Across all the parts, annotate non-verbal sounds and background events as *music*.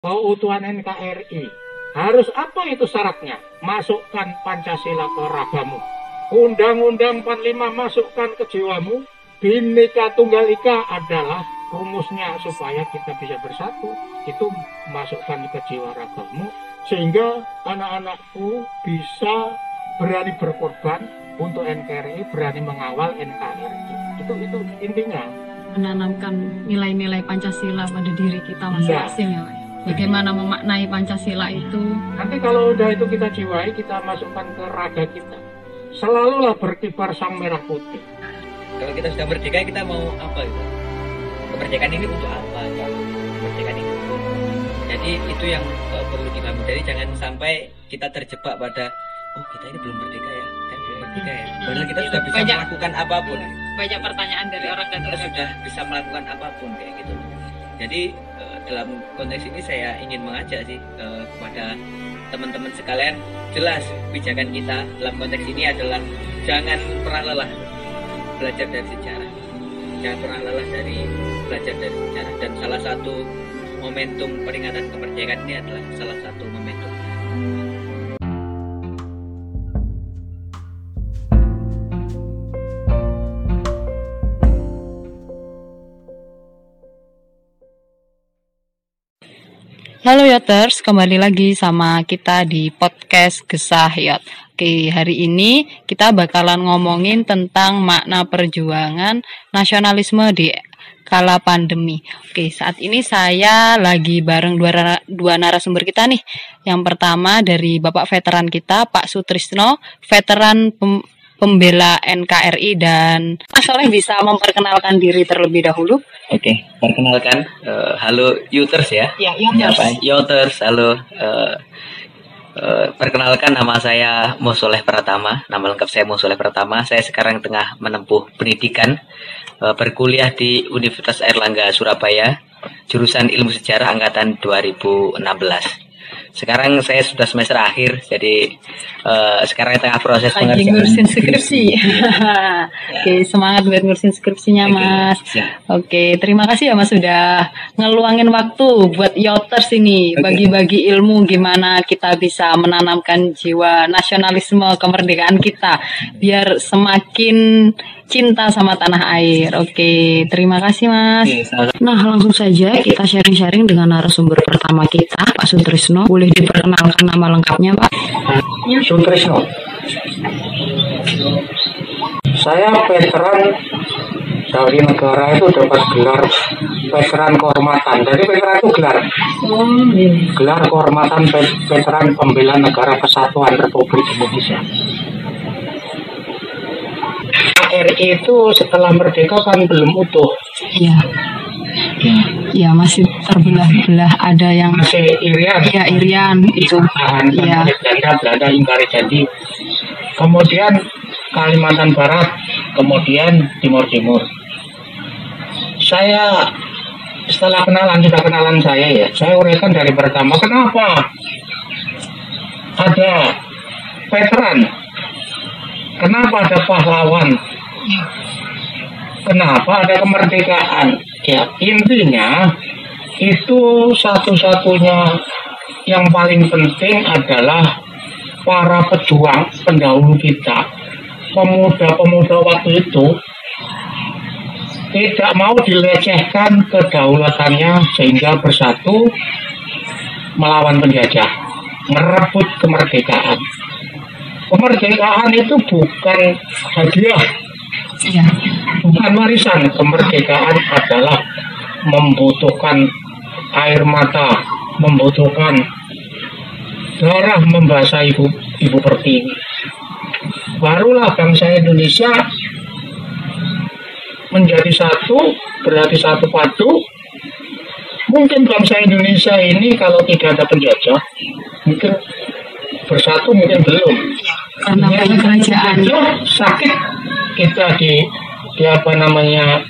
keutuhan NKRI. Harus apa itu syaratnya? Masukkan Pancasila ke ragamu. Undang-Undang 45 masukkan ke jiwamu. Bhinneka Tunggal Ika adalah rumusnya supaya kita bisa bersatu. Itu masukkan ke jiwa ragamu sehingga anak-anakku bisa berani berkorban untuk NKRI, berani mengawal NKRI. Itu itu intinya. menanamkan nilai-nilai Pancasila pada diri kita masing-masing ya Pak. Bagaimana memaknai Pancasila itu? Nanti kalau udah itu kita jiwai, kita masukkan ke raga kita. Selalulah berkibar sang merah putih. Kalau kita sudah merdeka kita mau apa gitu? Kemerdekaan ini untuk apa? Kemerdekaan ini untuk apa? Jadi itu yang uh, perlu dipahami. Jadi jangan sampai kita terjebak pada oh kita ini belum merdeka ya, kan belum merdeka ya. Padahal kita sudah bisa Banyak- melakukan apa pun. Banyak pertanyaan dari orang dan kita sudah bisa melakukan apa pun kayak gitu. Jadi dalam konteks ini saya ingin mengajak sih eh, kepada teman-teman sekalian jelas pijakan kita dalam konteks ini adalah jangan pernah lelah belajar dari sejarah. Jangan pernah lelah dari belajar dari sejarah. Dan salah satu momentum peringatan kemerdekaan ini adalah salah satu momentum Halo Yoters, kembali lagi sama kita di podcast Gesah Yot. Oke, hari ini kita bakalan ngomongin tentang makna perjuangan nasionalisme di kala pandemi. Oke, saat ini saya lagi bareng dua, dua narasumber kita nih. Yang pertama dari Bapak veteran kita, Pak Sutrisno, veteran pembela NKRI dan Mas Soleh bisa memperkenalkan diri terlebih dahulu. Oke, perkenalkan eh, halo Yuters ya Ya, Apa? Yoters, halo. Eh, eh, perkenalkan nama saya Musoleh Pratama. Nama lengkap saya Musoleh Pratama. Saya sekarang tengah menempuh pendidikan eh, berkuliah di Universitas Airlangga Surabaya, jurusan Ilmu Sejarah angkatan 2016. Sekarang saya sudah semester akhir, jadi eh, sekarang tengah proses lagi pengerjaan. ngurusin skripsi. *laughs* Oke, semangat buat ngurusin skripsinya, Mas. Oke, terima kasih ya Mas sudah ngeluangin waktu buat Yoters ini. Bagi-bagi ilmu gimana kita bisa menanamkan jiwa nasionalisme kemerdekaan kita biar semakin cinta sama tanah air. Oke, terima kasih Mas. Oke. Nah, langsung saja kita sharing-sharing dengan narasumber pertama kita, Pak Sutrisno. Boleh diperkenalkan nama lengkapnya, Pak? Sutrisno. Saya veteran dari negara itu dapat gelar veteran kehormatan. Jadi veteran itu gelar gelar kehormatan ve- veteran pembela negara kesatuan Republik Indonesia. RI itu setelah merdeka kan belum utuh, Iya. Iya, masih terbelah-belah ada yang masih Irian, ya Irian itu. tahan Iya. Belanda, Belanda ingkari janji. Kemudian Kalimantan Barat, kemudian Timur Timur. Saya setelah kenalan sudah kenalan saya ya, saya uraikan dari pertama kenapa ada veteran, kenapa ada pahlawan, kenapa ada kemerdekaan. Ya intinya itu satu-satunya yang paling penting adalah para pejuang pendahulu kita, pemuda-pemuda waktu itu tidak mau dilecehkan kedaulatannya sehingga bersatu melawan penjajah, merebut kemerdekaan. Kemerdekaan itu bukan hadiah, Iya. bukan warisan. Kemerdekaan adalah membutuhkan air mata, membutuhkan darah membasahi ibu, ibu pertiwi. Barulah bangsa Indonesia menjadi satu, berarti satu padu. Mungkin bangsa Indonesia ini kalau tidak ada penjajah, mungkin bersatu mungkin belum. Karena Ya, banyak kerajaan. itu sakit. Kita di, di apa namanya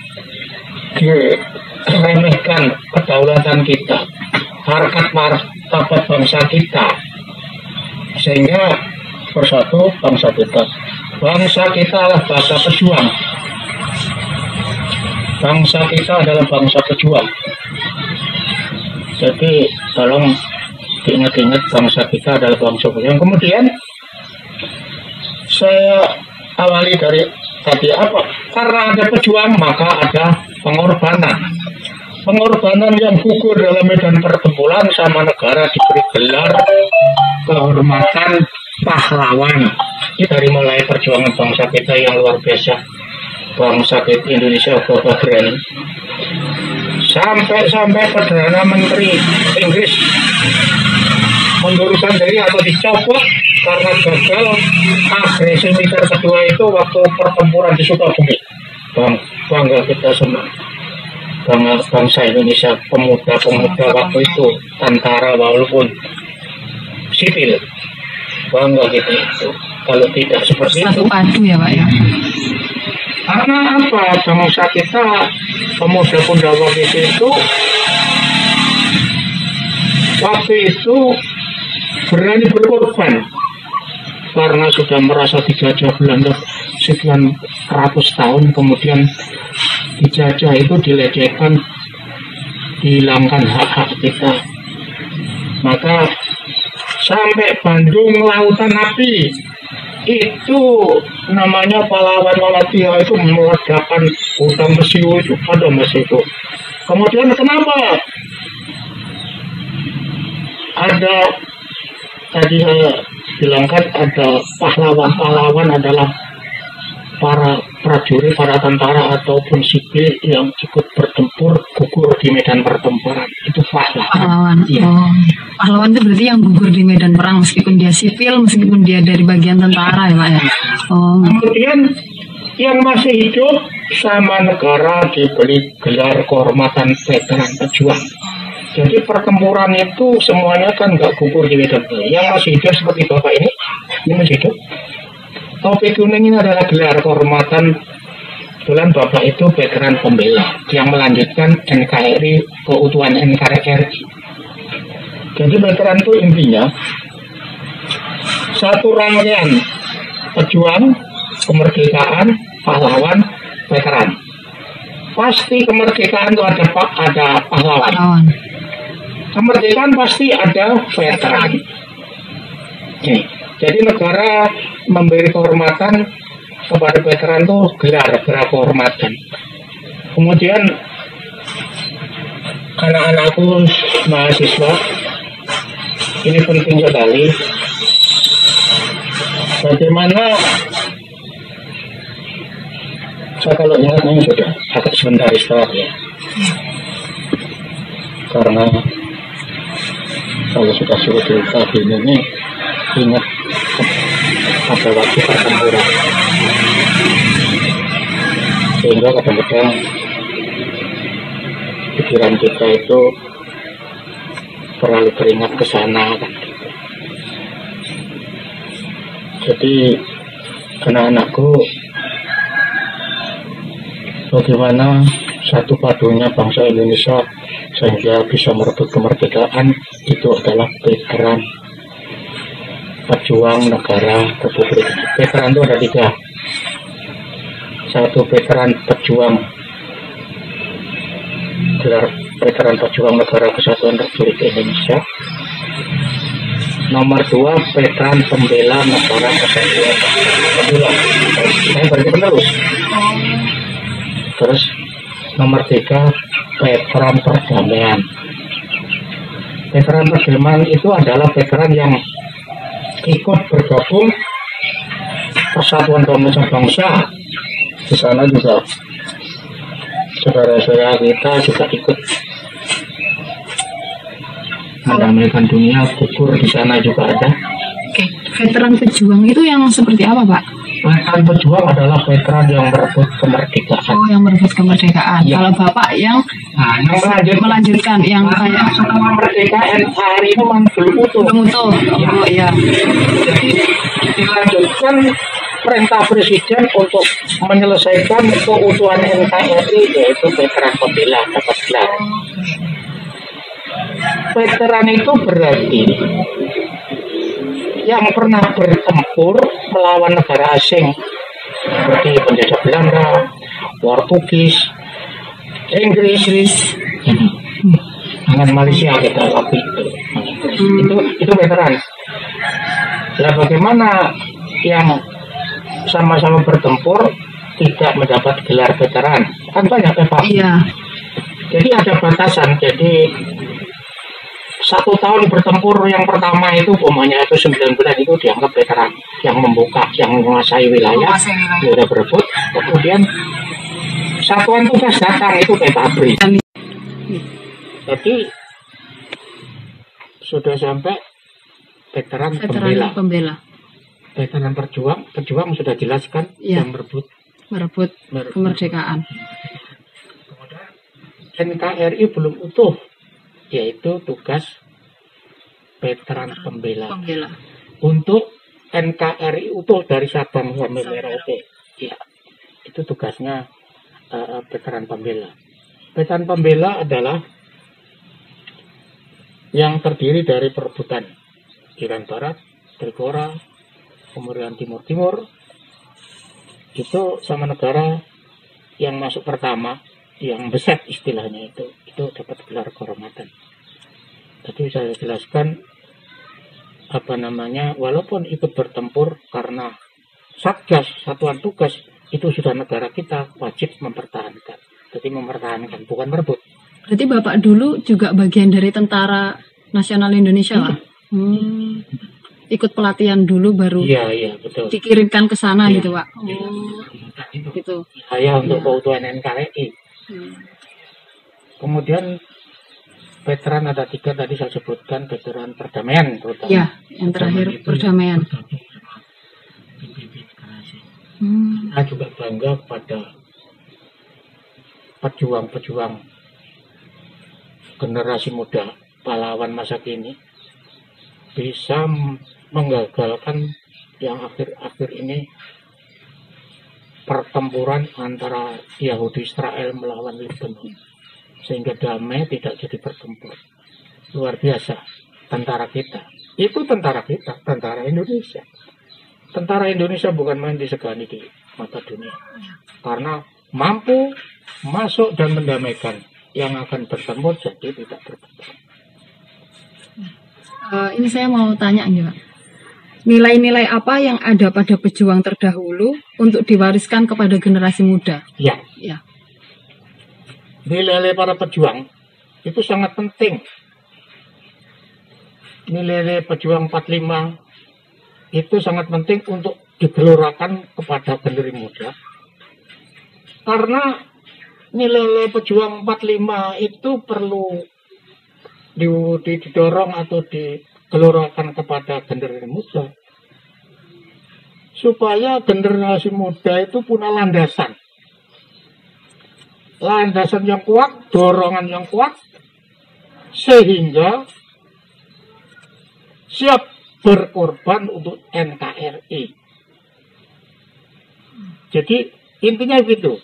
diremehkan kedaulatan kita. Harkat martabat bangsa kita. Sehingga bersatu bangsa kita. Bangsa kita adalah bangsa pejuang. Bangsa kita adalah bangsa pejuang. Jadi tolong diingat-ingat bangsa kita adalah bangsa yang kemudian saya awali dari tadi apa? Karena ada pejuang maka ada pengorbanan. Pengorbanan yang gugur dalam medan pertempuran sama negara diberi gelar kehormatan pahlawan. Ini dari mulai perjuangan bangsa kita yang luar biasa. Bangsa kita Indonesia Bapak berani. Sampai-sampai Perdana Menteri Inggris mundurkan diri atau dicopot karena gagal agresi militer kedua itu waktu pertempuran di Sukabumi. Bang, bangga kita semua. Bangga bangsa Indonesia, pemuda-pemuda waktu itu, tentara walaupun sipil. Bangga kita itu. Kalau tidak seperti Satu itu, padu ya Pak ya. karena apa? Bangsa kita, pemuda-pemuda waktu itu, waktu itu berani berkorban. Karena sudah merasa dijajah Belanda sekian ratus tahun kemudian dijajah itu dilecehkan dihilangkan hak-hak kita. Maka sampai Bandung lautan api itu namanya pahlawan Malatya itu meledakan hutan mesiu itu pada masa itu. Kemudian kenapa? Ada tadi saya bilang kan ada pahlawan-pahlawan adalah para prajurit, para tentara ataupun sipil yang ikut bertempur gugur di medan pertempuran itu pahlawan. Pahlawan. Iya. Oh. Pahlawan itu berarti yang gugur di medan perang meskipun dia sipil, meskipun dia dari bagian tentara ya Pak ya. Oh. Kemudian yang masih hidup sama negara diberi gelar kehormatan veteran pejuang. Jadi pertempuran itu semuanya kan nggak gugur di perang. Yang masih hidup seperti bapak ini, ini masih hidup. Topi kuning ini adalah gelar kehormatan Kebetulan bapak itu veteran pembela yang melanjutkan NKRI keutuhan NKRI. Jadi veteran itu intinya satu rangkaian pejuang, kemerdekaan, pahlawan, veteran. Pasti kemerdekaan itu ada ada pahlawan. Pahlawan. Kemerdekaan pasti ada veteran. Oke. Jadi negara memberi kehormatan kepada veteran itu gelar gelar kehormatan. Kemudian anak-anakku mahasiswa ini penting sekali bagaimana saya kalau ingat ini sudah agak sebentar istirahat ya karena kalau sudah suruh cerita ini ingat pada waktu pertempuran sehingga kadang-kadang pikiran kita itu terlalu teringat ke sana kan. jadi anak-anakku bagaimana satu padunya bangsa Indonesia sehingga bisa merebut kemerdekaan itu adalah veteran pejuang negara Republik veteran itu ada tiga. Satu veteran pejuang. Gelar veteran pejuang negara kesatuan Republik Indonesia. Nomor dua veteran pembela negara kesatuan pembela saya berarti penerus terus nomor tiga veteran perdamaian veteran perdamaian itu adalah veteran yang ikut bergabung persatuan pemersatu bangsa. Di sana juga saudara-saudara kita juga ikut mendamaikan dunia gugur di sana juga ada. Oke, veteran pejuang itu yang seperti apa Pak? Veteran pejuang adalah veteran yang merebut kemerdekaan Oh, yang merebut kemerdekaan. Iya. Kalau Bapak yang nah yang melanjut melanjutkan yang kayak setelah merdeka NKRI itu memang belum utuh belum utuh. Oh, iya. jadi dilanjutkan perintah presiden untuk menyelesaikan keutuhan NKRI yaitu veteran pembela gelar. Veteran itu berarti yang pernah bertempur melawan negara asing seperti penjajah Belanda, Portugis, Inggris. dengan Malaysia kita waktu itu. Itu itu veteran. Nah, bagaimana yang sama-sama bertempur tidak mendapat gelar veteran? Kan banyak ya Pak. Iya. Jadi ada batasan. Jadi satu tahun bertempur yang pertama itu umpamanya itu 9 bulan itu dianggap veteran yang membuka, yang menguasai wilayah, sudah berebut. Kemudian satuan tugas datang itu petabri. Jadi sudah sampai veteran, pembela, Veteran pembela veteran perjuang, pejuang sudah jelaskan Iya. yang merebut merebut. kemerdekaan. Kemudian NKRI belum utuh, yaitu tugas veteran pembela. Pembela. Untuk NKRI utuh dari Sabang sampai Merauke, ya itu tugasnya eh, veteran pembela. Veteran pembela adalah yang terdiri dari perebutan Iran Barat, Trikora, kemudian Timur Timur, itu sama negara yang masuk pertama, yang besar istilahnya itu, itu dapat gelar kehormatan. Tadi saya jelaskan apa namanya, walaupun ikut bertempur karena satgas, satuan tugas itu sudah negara kita wajib mempertahankan. Jadi mempertahankan, bukan merebut. Berarti Bapak dulu juga bagian dari tentara nasional Indonesia, Pak? Hmm. Ikut pelatihan dulu baru Iya, iya, betul. dikirimkan ke sana Iya. gitu, Pak. Iya. Oh, Itu gitu. saya untuk Iya. keutuhan NKRI. Hmm. Kemudian veteran ada tiga tadi saya sebutkan veteran perdamaian terutama. Ya, yang terakhir perdamaian. Hmm. Saya juga bangga pada pejuang-pejuang generasi muda pahlawan masa kini bisa menggagalkan yang akhir-akhir ini pertempuran antara Yahudi Israel melawan Lebanon sehingga damai tidak jadi bertempur luar biasa tentara kita. Itu tentara kita tentara Indonesia. Tentara Indonesia bukan main disegani di mata dunia. Karena mampu masuk dan mendamaikan. Yang akan bertempur jadi tidak bertempur. Eh, ini saya mau tanya nih, Pak. Nilai-nilai apa yang ada pada pejuang terdahulu untuk diwariskan kepada generasi muda? ya. Ya. Nilai-nilai para pejuang itu sangat penting. Nilai-nilai pejuang 45 itu sangat penting untuk digelorakan kepada generasi muda. Karena nilai-nilai pejuang 45 itu perlu di- di- didorong atau digelorakan kepada generasi muda. Supaya generasi muda itu punya landasan landasan yang kuat, dorongan yang kuat, sehingga siap berkorban untuk NKRI. Jadi intinya gitu.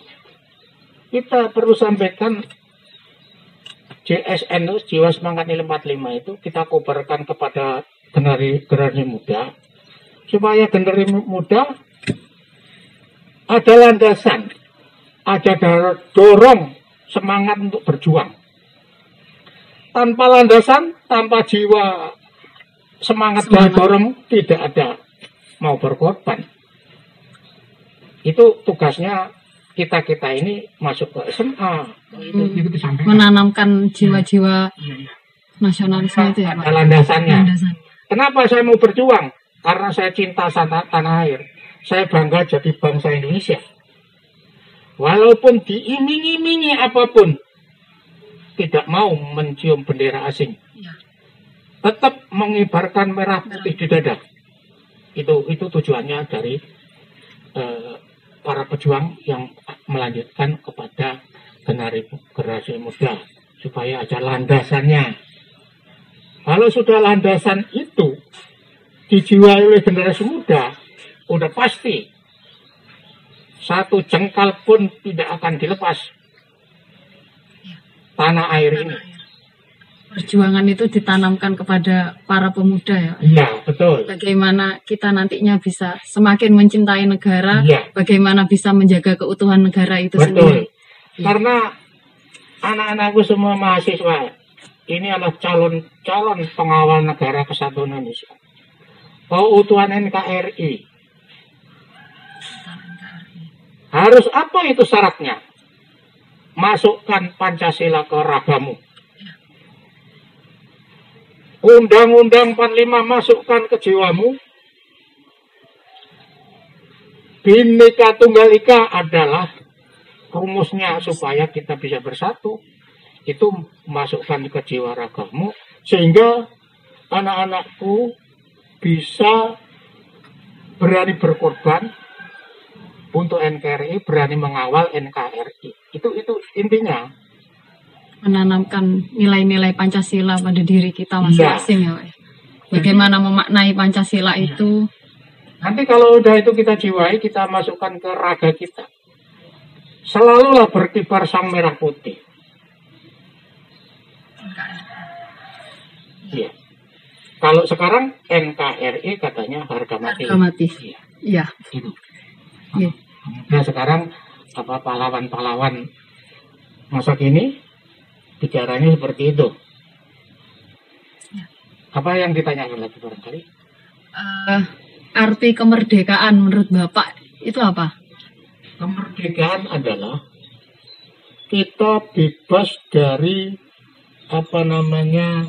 Kita perlu sampaikan JSN itu, Jiwa Semangat Nilai 45 itu kita kobarkan kepada generasi, generasi muda supaya generasi muda ada landasan ada dorong semangat untuk berjuang. Tanpa landasan, tanpa jiwa semangat dan Semangat. dorong, tidak ada mau berkorban. Itu tugasnya kita-kita ini masuk ke SMA. Itu, Hmm. itu. Menanamkan jiwa-jiwa iya. nasionalisme itu ya, Pak? landasannya. Landasannya. Kenapa saya mau berjuang? Karena saya cinta sana, tanah air. Saya bangga jadi bangsa Indonesia. Walaupun diiming-imingi apa pun, tidak mau mencium bendera asing. Ya. Tetap mengibarkan merah putih di dada. Itu itu tujuannya dari eh, para pejuang yang melanjutkan kepada generasi, generasi muda supaya ada landasannya. Kalau sudah landasan itu dijiwai oleh generasi muda, udah pasti satu jengkal pun tidak akan dilepas tanah air ini. Perjuangan itu ditanamkan kepada para pemuda ya. Iya, betul. Bagaimana kita nantinya bisa semakin mencintai negara, Iya, bagaimana bisa menjaga keutuhan negara itu betul. sendiri. Iya. Karena anak-anakku semua mahasiswa ini adalah calon calon pengawal negara kesatuan Indonesia. Keutuhan NKRI. Harus apa itu syaratnya? Masukkan Pancasila ke ragamu. Undang-undang 45 masukkan ke jiwamu. Bineka Tunggal Ika adalah rumusnya supaya kita bisa bersatu. Itu masukkan ke jiwa ragamu sehingga anak-anakku bisa berani berkorban untuk NKRI, berani mengawal NKRI. Itu itu intinya. Menanamkan nilai-nilai Pancasila pada diri kita masing-masing ya, ya. Bagaimana memaknai Pancasila Iya. itu? Nanti kalau udah itu kita jiwai, kita masukkan ke raga kita. Selalulah berkibar sang merah putih. Iya. Kalau sekarang NKRI katanya harga mati. Harga mati. Iya, Iya. itu. Iya. Nah sekarang apa pahlawan-pahlawan masa kini bicaranya seperti itu. Ya. Apa yang ditanyakan lagi barangkali? Eh, arti kemerdekaan menurut Bapak itu apa? Kemerdekaan adalah kita bebas dari apa namanya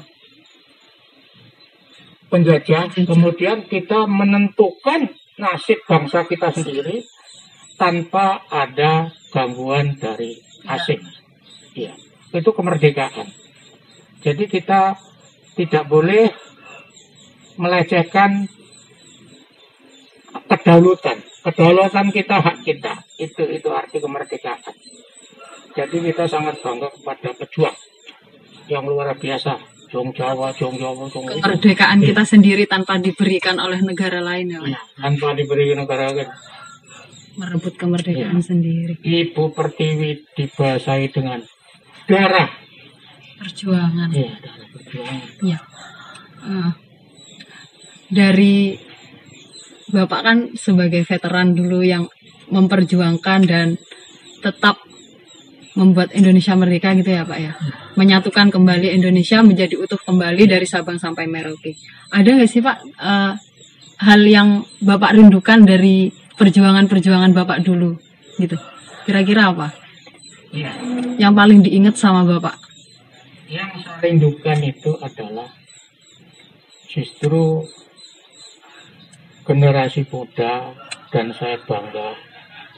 penjajah, Penjajah. kemudian kita menentukan nasib bangsa kita sendiri tanpa ada gangguan dari asing. Iya, itu kemerdekaan. Jadi kita tidak boleh melecehkan kedaulatan. Kedaulatan kita hak kita. Itu itu arti kemerdekaan. Jadi kita sangat bangga kepada pejuang yang luar biasa. Jong Jawa, Jong Jawa, Jong. Kemerdekaan kita sendiri tanpa diberikan oleh negara lain ya. Iya, tanpa diberi negara lain. Merebut kemerdekaan Iya. sendiri. Ibu Pertiwi dibasahi dengan darah. Perjuangan. Iya, darah perjuangan. Iya. Eh, dari Bapak kan sebagai veteran dulu yang memperjuangkan dan tetap membuat Indonesia merdeka gitu ya Pak ya. Menyatukan kembali Indonesia menjadi utuh kembali dari Sabang sampai Merauke. Ada nggak sih Pak eh, hal yang Bapak rindukan dari perjuangan-perjuangan Bapak dulu gitu? Kira-kira apa? Iya. Yang paling diingat sama Bapak? Yang saya rindukan itu adalah justru generasi muda dan saya bangga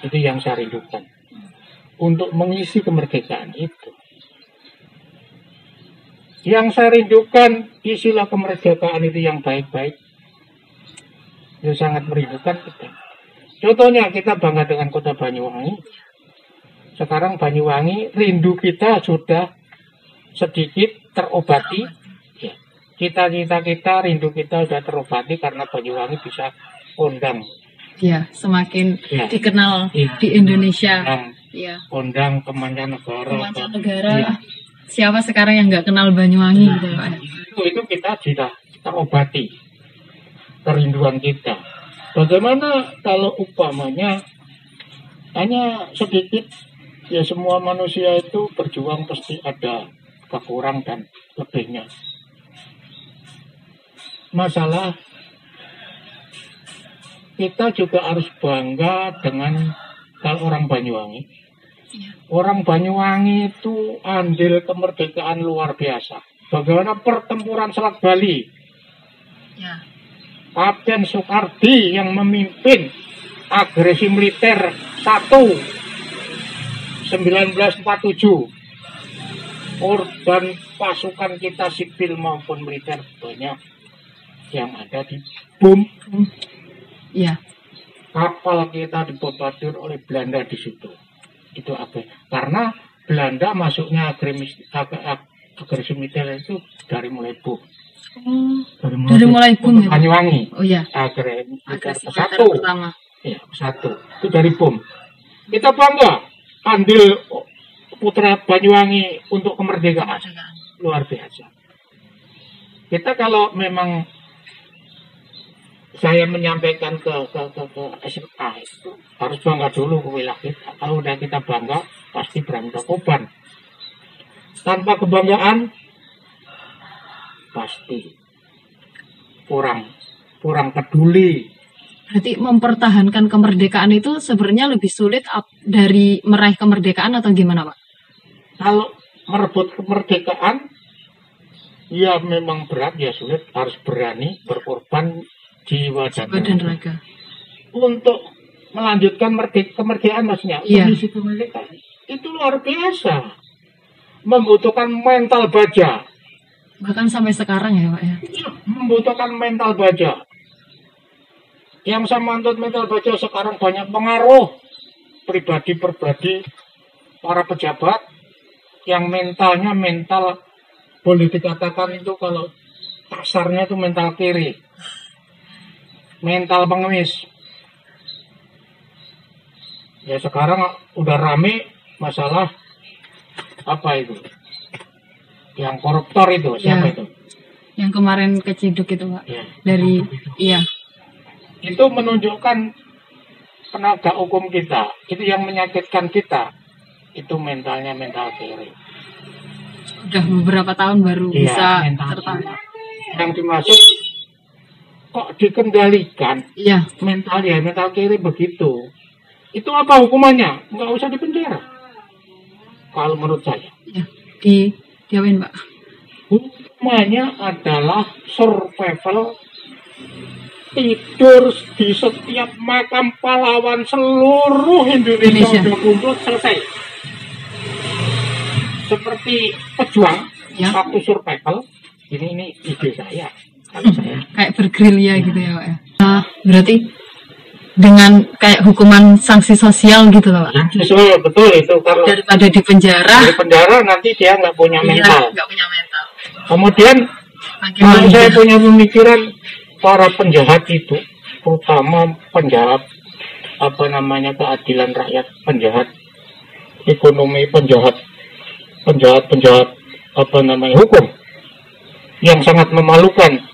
itu yang saya rindukan untuk mengisi kemerdekaan itu. Yang saya rindukan isilah kemerdekaan itu yang baik-baik. Itu sangat merindukan kita. Contohnya kita bangga dengan kota Banyuwangi. Sekarang Banyuwangi rindu kita sudah sedikit terobati. Ya. Cita-cita kita, rindu kita sudah terobati karena Banyuwangi bisa kondang. Ya, semakin Ya. dikenal Iya. di Indonesia. Kondang, Ya. kondang ke mancanegara. ke mancanegara Iya. Siapa sekarang yang nggak kenal Banyuwangi gitu ya Pak itu, itu kita sudah terobati kerinduan kita. Bagaimana kalau upamanya hanya sedikit ya semua manusia itu berjuang pasti ada kekurang dan lebihnya. Masalah kita juga harus bangga dengan kalau orang Banyuwangi. Orang Banyuwangi itu andil kemerdekaan luar biasa. Bagaimana pertempuran Selat Bali. Ya. Kapten Soekardi yang memimpin agresi militer 1 1947 korban pasukan kita sipil maupun militer banyak yang ada di bom Iya. kapal kita dibombardir oleh Belanda di situ itu apa karena Belanda masuknya agresi, ag- ag- agresi militer itu dari mulai bom Dari mulai bom ya? Banyuwangi Oh ya. agresi satu pertama. Ya, satu. Itu dari bom. Kita bangga andil putra Banyuwangi untuk kemerdekaan. Luar biasa. Kita kalau memang saya menyampaikan ke ke ke, ke SMA itu harus bangga dulu ke wilayah kita. Kalau udah kita bangga, pasti berani berkorban. Tanpa kebanggaan, pasti kurang kurang peduli Berarti mempertahankan kemerdekaan itu sebenarnya lebih sulit dari meraih kemerdekaan atau gimana, Pak? kalau merebut kemerdekaan ya memang berat ya sulit harus berani berkorban jiwa dan Jiwa dan raga. untuk melanjutkan merdek kemerdekaan maksudnya misi kemerdekaan. Itu luar biasa. Membutuhkan mental baja. Bahkan sampai sekarang ya, Pak ya. Iya, membutuhkan mental baja. Yang sama untuk mental baja sekarang banyak pengaruh. Pribadi-pribadi para pejabat yang mentalnya mental boleh dikatakan itu kalau kasarnya itu mental kiri mental pengemis. Ya sekarang udah rame masalah apa itu? Yang koruptor itu siapa Ya. itu? Yang kemarin keciduk itu, Pak. ya. Dari iya, itu menunjukkan penegak hukum kita. Itu yang menyakitkan kita. Itu mentalnya mental kiri. Udah beberapa tahun baru Iya, bisa tertangkap. yang dimaksud kok dikendalikan? Iya, mental ya mental kiri begitu. Itu apa hukumannya? Nggak usah dipenjara. Kalau menurut saya. Iya. Di diapain, Pak? hukumannya adalah survival tidur di setiap makam pahlawan seluruh Indonesia, kumpul selesai. Seperti pejuang Ya. waktu survival. Ini ini ide saya Kayak bergerilya gitu ya, Pak ya. Nah, berarti dengan kayak hukuman sanksi sosial gitu loh, Pak. sesuai betul itu kalau Daripada di penjara, di penjara nanti dia nggak punya iya, mental nggak punya mental. kemudian Makin Kalau saya punya pemikiran para penjahat itu, terutama penjahat apa namanya keadilan rakyat, penjahat ekonomi, penjahat penjahat penjahat apa namanya hukum yang sangat memalukan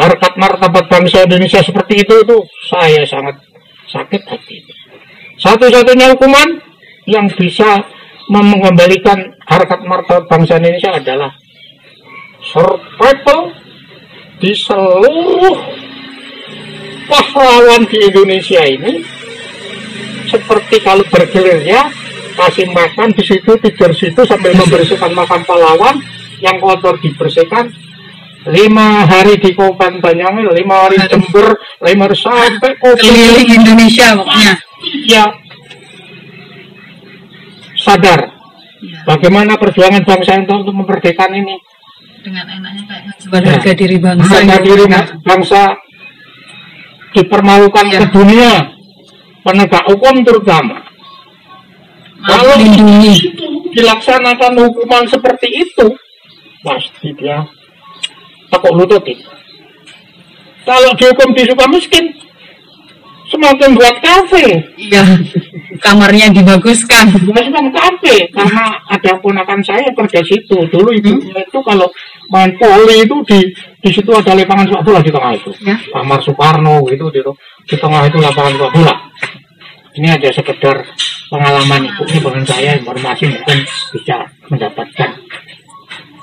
harkat martabat bangsa Indonesia seperti itu itu saya sangat sakit hati. Satu-satunya hukuman yang bisa mengembalikan harkat martabat bangsa Indonesia adalah survival di seluruh pahlawan di Indonesia ini seperti kalau bergelirnya kasih makan di situ tidur situ sambil *laughs* membersihkan makam pahlawan yang kotor dibersihkan lima hari di Kabupaten Banyuwangi lima hari Jember lima hari sampai kopi keliling Indonesia pokoknya. ya sadar Iya. bagaimana perjuangan bangsa untuk, untuk memerdekakan ini Dengan enaknya kayak menjual harga diri bangsa. harga diri Pak. bangsa dipermalukan Iya. ke dunia penegak hukum terutama kalau itu dilaksanakan hukuman seperti itu pasti dia tekuk lutut itu. kalau dihukum di suka miskin semakin buat kafe Iya. Kamarnya dibaguskan. Bukan kafe karena ada ponakan saya kerja situ dulu ibunya itu kalau main poli itu di di situ ada lapangan sepak bola di tengah itu Ya. kamar Soekarno gitu di, di tengah itu lapangan sepak bola ini ada sekedar pengalaman ibunya dengan saya informasi mungkin bisa mendapatkan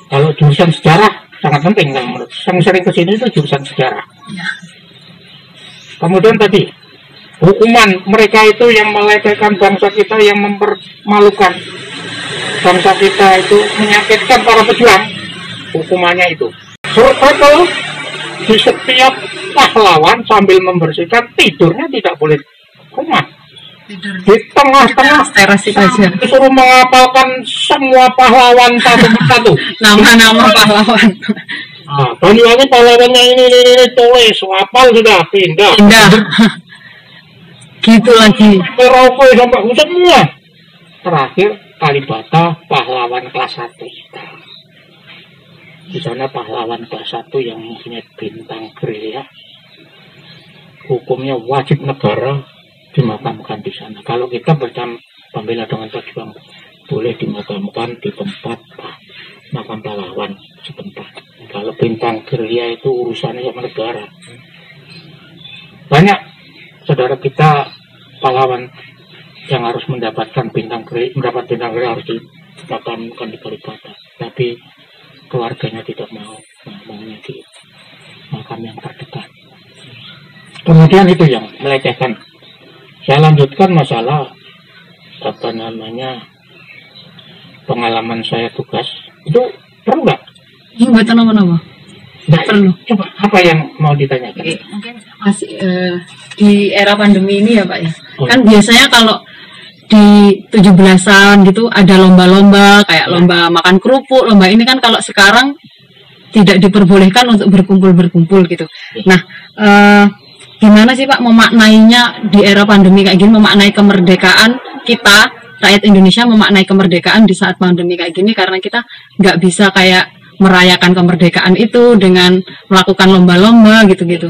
kalau jurusan sejarah sangat penting kalau menurut yang sering ke sini itu jurusan sejarah. Ya. Kemudian tadi hukuman mereka itu yang melecehkan bangsa kita yang mempermalukan bangsa kita itu menyakitkan para pejuang. Hukumannya itu. Survival di setiap pahlawan sambil membersihkan tidurnya tidak boleh rumah di tengah-tengah teras itu aja. disuruh menghafalkan semua pahlawan satu persatu Nama-nama pahlawan. Nah, Banyuwangi pahlawannya ini, ini, ini, tulis, hafal sudah, pindah. Indah. gitu lagi. Merauke sampai semua. Terakhir Kalibata pahlawan kelas 1 Di sana pahlawan kelas 1 yang mempunyai bintang gerilya. Hukumnya wajib negara dimakamkan di sana. Kalau kita berjam pembela dengan pejuang boleh dimakamkan di tempat pa- makam pahlawan setempat. Kalau bintang gerilya itu urusannya sama negara. Banyak saudara kita pahlawan yang harus mendapatkan bintang gerilya, mendapat bintang gerilya harus dimakamkan di Kalibata. Tapi keluarganya tidak mau nah, maunya di makam yang terdekat kemudian itu yang melecehkan saya lanjutkan masalah apa namanya pengalaman saya tugas itu perlu nggak? Enggak nama-nama. Nah, Perlu. Coba apa yang mau ditanyakan? Oke, mungkin masih eh, di era pandemi ini ya Pak ya. Oh. Kan biasanya kalau di 17-an gitu ada lomba-lomba kayak lomba makan kerupuk, lomba ini kan kalau sekarang tidak diperbolehkan untuk berkumpul-berkumpul gitu. Nah, eh, gimana sih Pak memaknainya di era pandemi kayak gini memaknai kemerdekaan kita rakyat Indonesia memaknai kemerdekaan di saat pandemi kayak gini karena kita nggak bisa kayak merayakan kemerdekaan itu dengan melakukan lomba-lomba gitu-gitu.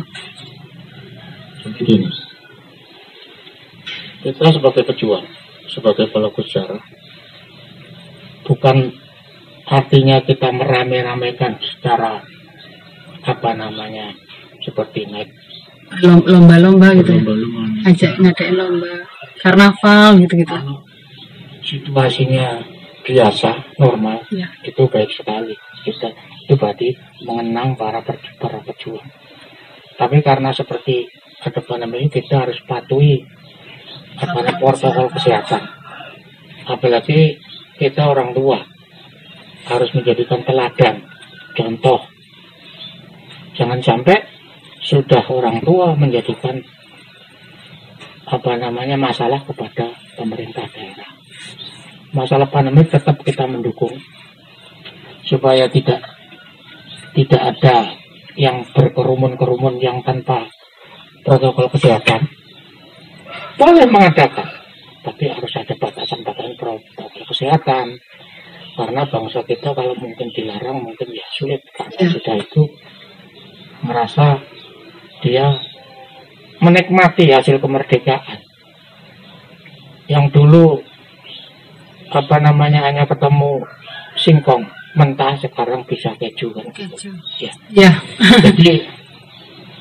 Kita sebagai pejuang, sebagai pelaku sejarah, bukan artinya kita merame-ramekan secara apa namanya seperti naik Lomba-lomba gitu. ya. lomba-lomba. Ajak ngadain lomba karnaval gitu-gitu. Situasinya biasa, normal, Ya. itu baik sekali. Kita itu berarti mengenang para para pejuang. Tapi karena seperti pandemi ini, kita harus patuhi apa protokol kesehatan. Apalagi kita orang tua harus menjadikan teladan, contoh. Jangan sampai sudah orang tua menjadikan apa namanya masalah kepada pemerintah daerah. Masalah pandemi tetap kita mendukung supaya tidak tidak ada yang berkerumun-kerumun yang tanpa protokol kesehatan. Boleh mengadakan, tapi harus ada batasan-batasan protokol kesehatan. Karena bangsa kita kalau mungkin dilarang mungkin ya sulit karena Ya. sudah itu merasa dia menikmati hasil kemerdekaan. Yang dulu apa namanya hanya ketemu singkong mentah sekarang bisa keju kan. Ya. Ya, Jadi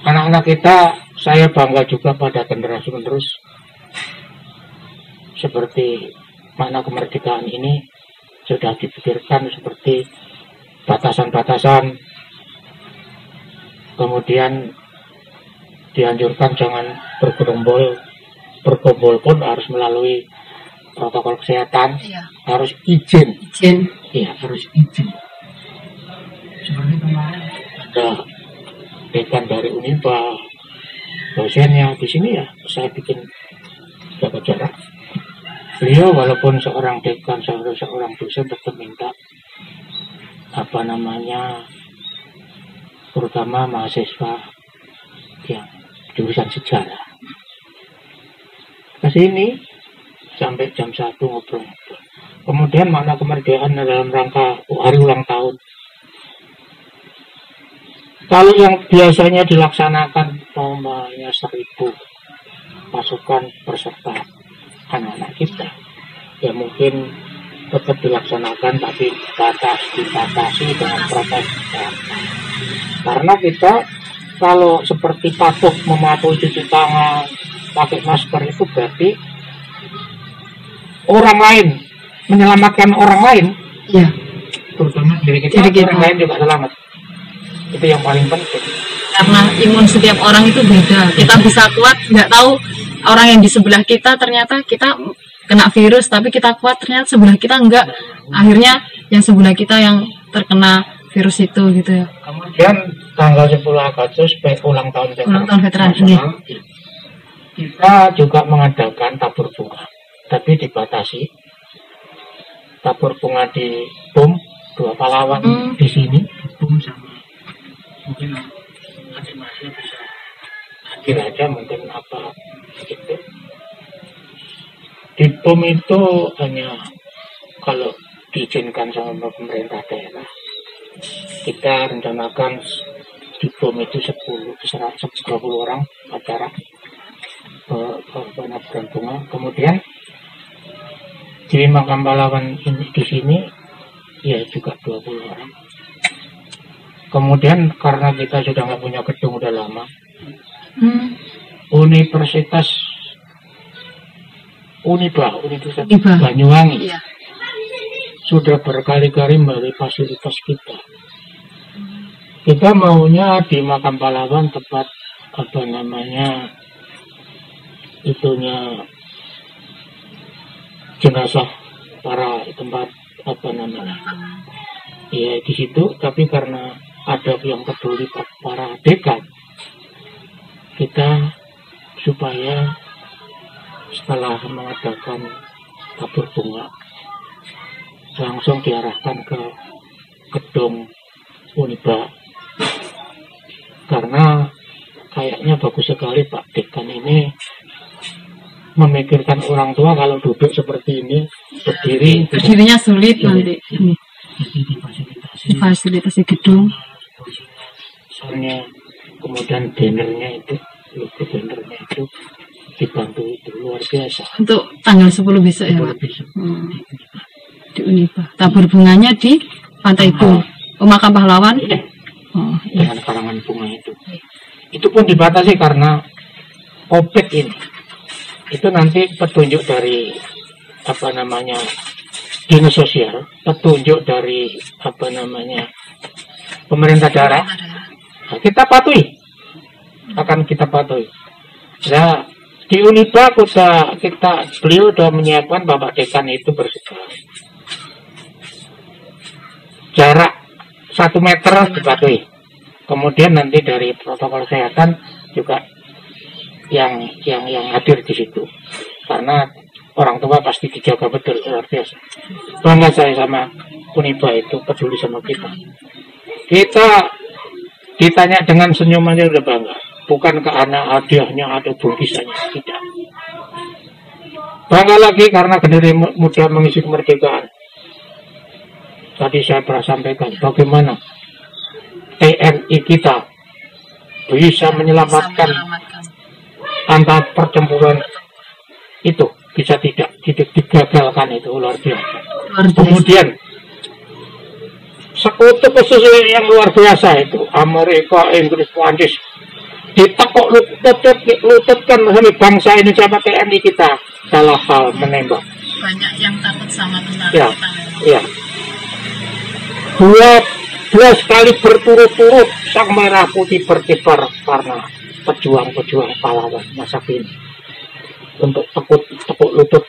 anak-anak kita saya bangga juga pada generasi menerus seperti makna kemerdekaan ini sudah dipikirkan seperti batasan-batasan kemudian dianjurkan jangan bergerombol berkumpul pun harus melalui protokol kesehatan Iya. harus izin izin. Iya harus izin. Seperti kemarin ada dekan dari Unimba, dosennya di sini ya saya bikin jaga jarak. Beliau walaupun seorang dekan, seorang seorang dosen tetap minta apa namanya, terutama mahasiswa yang jurusan sejarah ke sini sampai jam satu ngobrol-ngobrol. Kemudian makna kemerdekaan dalam rangka hari ulang tahun. Kalau yang biasanya dilaksanakan umpamanya seribu pasukan peserta anak-anak kita, ya mungkin tetap dilaksanakan tapi batas dibatasi dengan kesehatan. Karena kita kalau seperti patuh mematuhi cuci tangan, pakai masker itu berarti orang lain menyelamatkan orang lain Ya, terutama diri kita, Diri kita. orang lain juga selamat itu yang paling penting karena imun setiap orang itu beda. Kita bisa kuat, nggak tahu orang yang di sebelah kita ternyata kita kena virus, tapi kita kuat ternyata sebelah kita enggak. Akhirnya yang sebelah kita yang terkena virus itu gitu ya. kemudian tanggal 10 Agustus baik ulang tahun Ulang tahun veteran, nasional, kita juga mengadakan tabur bunga. Tapi dibatasi. Tabur bunga di BUM dua pahlawan Hmm. di sini. Di BUM sama. Mungkin masing-masing bisa. Hadir aja mungkin apa gitu. Di BUM itu hanya kalau diizinkan sama pemerintah daerah kita rencanakan di BUM itu 10 20 orang acara eh, eh, penabur bunga kemudian di makam pahlawan ini di sini ya juga 20 orang kemudian karena kita sudah nggak punya gedung udah lama Hmm, Universitas Uniba Universitas Uniba. Banyuwangi iya. Sudah berkali-kali melalui fasilitas kita. Kita maunya di makam pahlawan tepat apa namanya itunya jenazah para tempat apa namanya. Ya di situ tapi karena ada yang peduli para dekan kita supaya setelah mengadakan tabur bunga langsung diarahkan ke gedung Uniba. Karena kayaknya bagus sekali Pak. Dekan ini memikirkan orang tua kalau duduk seperti ini berdiri. Berdirinya sulit iya. nanti. Difasilitasi fasilitasi gedung. Soalnya kemudian bannernya itu logo bannernya itu dibantu itu luar biasa. Untuk tanggal 10 besok ya Pak? besok. Hmm. Tabur bunganya di pantai itu oh, makam pahlawan iya. oh, iya. dengan karangan bunga itu itu pun dibatasi karena COVID ini itu nanti petunjuk dari apa namanya dinas sosial, petunjuk dari apa namanya pemerintah daerah, nah, kita patuhi, akan kita patuhi. Nah, di Uniba kita, kita beliau sudah menyiapkan Bapak Dekan itu bersekolah. Jarak satu meter dipatuhi. Kemudian nanti dari protokol kesehatan juga yang yang yang hadir di situ. Karena orang tua pasti dijaga betul luar biasa. Bangga saya sama Uniba itu peduli sama kita. Kita ditanya dengan senyumannya udah bangga. Bukan karena hadiahnya atau bungkisannya tidak. Bangga lagi karena generasi muda mengisi kemerdekaan tadi saya pernah sampaikan bagaimana TNI kita bisa menyelamatkan antara pertempuran itu bisa tidak tidak digagalkan itu luar biasa. Kemudian sekutu khusus yang luar biasa itu Amerika, Inggris, Prancis ditekuk lutut lututkan sampai bangsa ini sama TNI kita dalam hal menembak. Banyak yang takut sama tentara ya, kita. Ya. Dua dua sekali berturut-turut sang merah putih berkibar karena pejuang-pejuang pahlawan masa kini. Untuk tekuk tekuk lutut.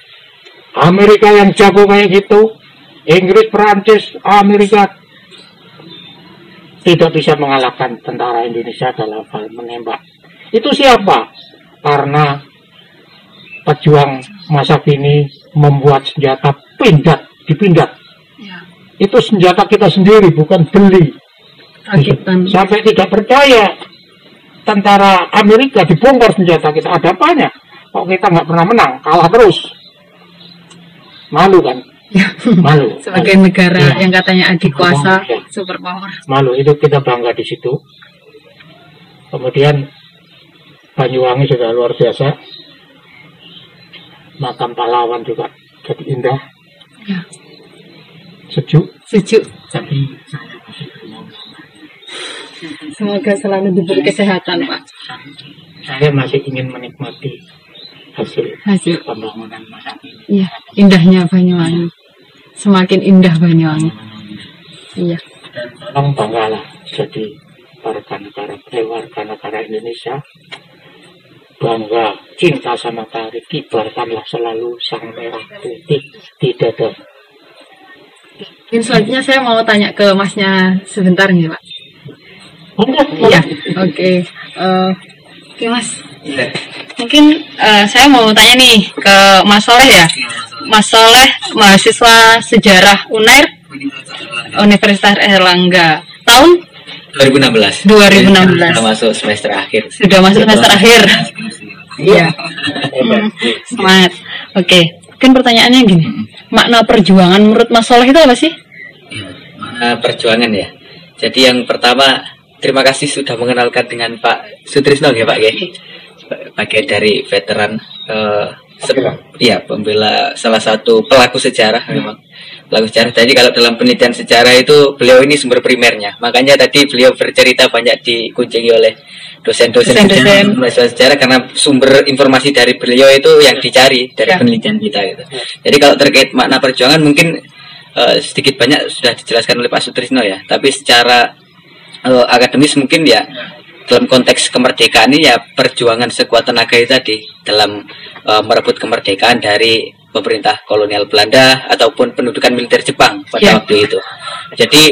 Amerika yang jago kayak gitu Inggris Perancis Amerika tidak bisa mengalahkan tentara Indonesia dalam hal menembak. Itu siapa? Karena pejuang masa kini membuat senjata pindat dipindat. Itu senjata kita sendiri bukan beli. Sampai tidak percaya tentara Amerika dibongkar senjata kita. Ada apanya? Kok kita nggak pernah menang? Kalah terus. Malu kan? Malu. *laughs* Sebagai negara ya. yang katanya adik kuasa ya. super power malu. Itu kita bangga di situ. Kemudian Banyuwangi sudah luar biasa. Makam pahlawan juga jadi indah. Ya. Sejuk sejuk tapi saya masih Semoga selalu diberi kesehatan, Pak. Saya masih ingin menikmati hasil, hasil. pembangunan masa ini. Iya, indahnya Banyuwangi. Semakin indah Banyuwangi. Iya. Dan tolong banggalah jadi warga negara, eh, warga negara Indonesia bangga cinta sama tari kibarkanlah selalu sang merah putih di dada. Mungkin selanjutnya saya mau tanya ke masnya sebentar nih Pak. Iya, oke. Okay. Uh, oke okay, Mas. Mungkin uh, saya mau tanya nih ke Mas Soleh ya. Mas Soleh mahasiswa sejarah UNER Universitas Erlangga tahun 2016. 2016. Sudah masuk semester akhir. Sudah masuk semester akhir. Iya. *laughs* Hmm, semangat. Oke. Okay. Mungkin pertanyaannya gini. Makna perjuangan menurut Mas Soleh itu apa sih? Makna perjuangan ya. Jadi yang pertama terima kasih sudah mengenalkan dengan Pak Sutrisno ya Pak ya. Bagian dari veteran uh, ya pembela salah satu pelaku sejarah memang pelaku sejarah. Jadi kalau dalam penelitian sejarah itu beliau ini sumber primernya. Makanya tadi beliau bercerita banyak dikunjungi oleh dosen-dosen sejarah, sejarah karena sumber informasi dari beliau itu yang dicari dari ya. penelitian kita gitu. Jadi kalau terkait makna perjuangan mungkin uh, sedikit banyak sudah dijelaskan oleh Pak Sutrisno ya. Tapi secara uh, akademis mungkin ya dalam konteks kemerdekaan ini ya perjuangan sekuat tenaga itu tadi dalam uh, merebut kemerdekaan dari pemerintah kolonial Belanda ataupun pendudukan militer Jepang pada Ya. waktu itu. Jadi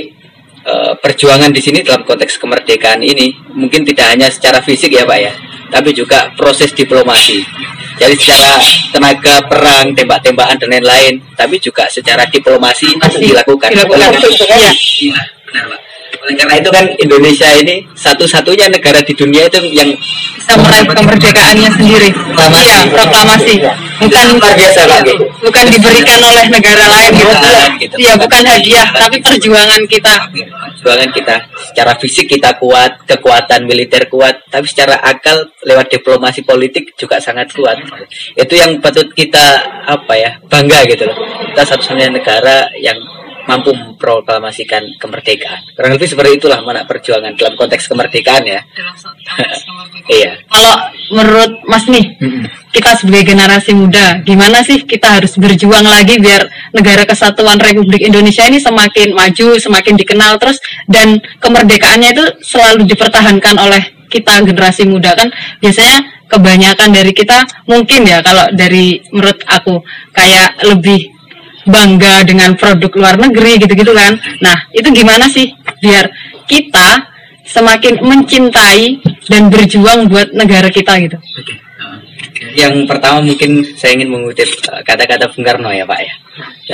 uh, perjuangan di sini dalam konteks kemerdekaan ini mungkin tidak hanya secara fisik ya Pak ya, tapi juga proses diplomasi. Jadi secara tenaga perang, tembak-tembakan dan lain-lain, tapi juga secara diplomasi Masih dilakukan. dilakukan. Iya. Iya, benar Pak. Oleh karena itu kan Indonesia ini satu-satunya negara di dunia itu yang Bisa meraih kemerdekaannya sendiri. Proklamasi. Iya, proklamasi. Bukan luar biasa Pak. gitu. bukan diberikan oleh negara lain gitu. Gitu. Iya, bukan hadiah, tapi perjuangan kita. Perjuangan kita secara fisik kita kuat, kekuatan militer kuat, tapi secara akal lewat diplomasi politik juga sangat kuat. Itu yang patut kita apa ya bangga gitu loh. Kita satu-satunya negara yang mampu memproklamasikan kemerdekaan. Kurang lebih seperti itulah mana perjuangan dalam konteks kemerdekaan ya. *laughs* Iya. Kalau menurut Mas nih, kita sebagai generasi muda, gimana sih kita harus berjuang lagi biar negara kesatuan Republik Indonesia ini semakin maju, semakin dikenal terus dan kemerdekaannya itu selalu dipertahankan oleh kita generasi muda kan biasanya kebanyakan dari kita mungkin ya kalau dari menurut aku kayak lebih bangga dengan produk luar negeri gitu-gitu kan. Nah, itu gimana sih biar kita semakin mencintai dan berjuang buat negara kita gitu. Yang pertama mungkin saya ingin mengutip eh, kata-kata Bung Karno ya Pak ya.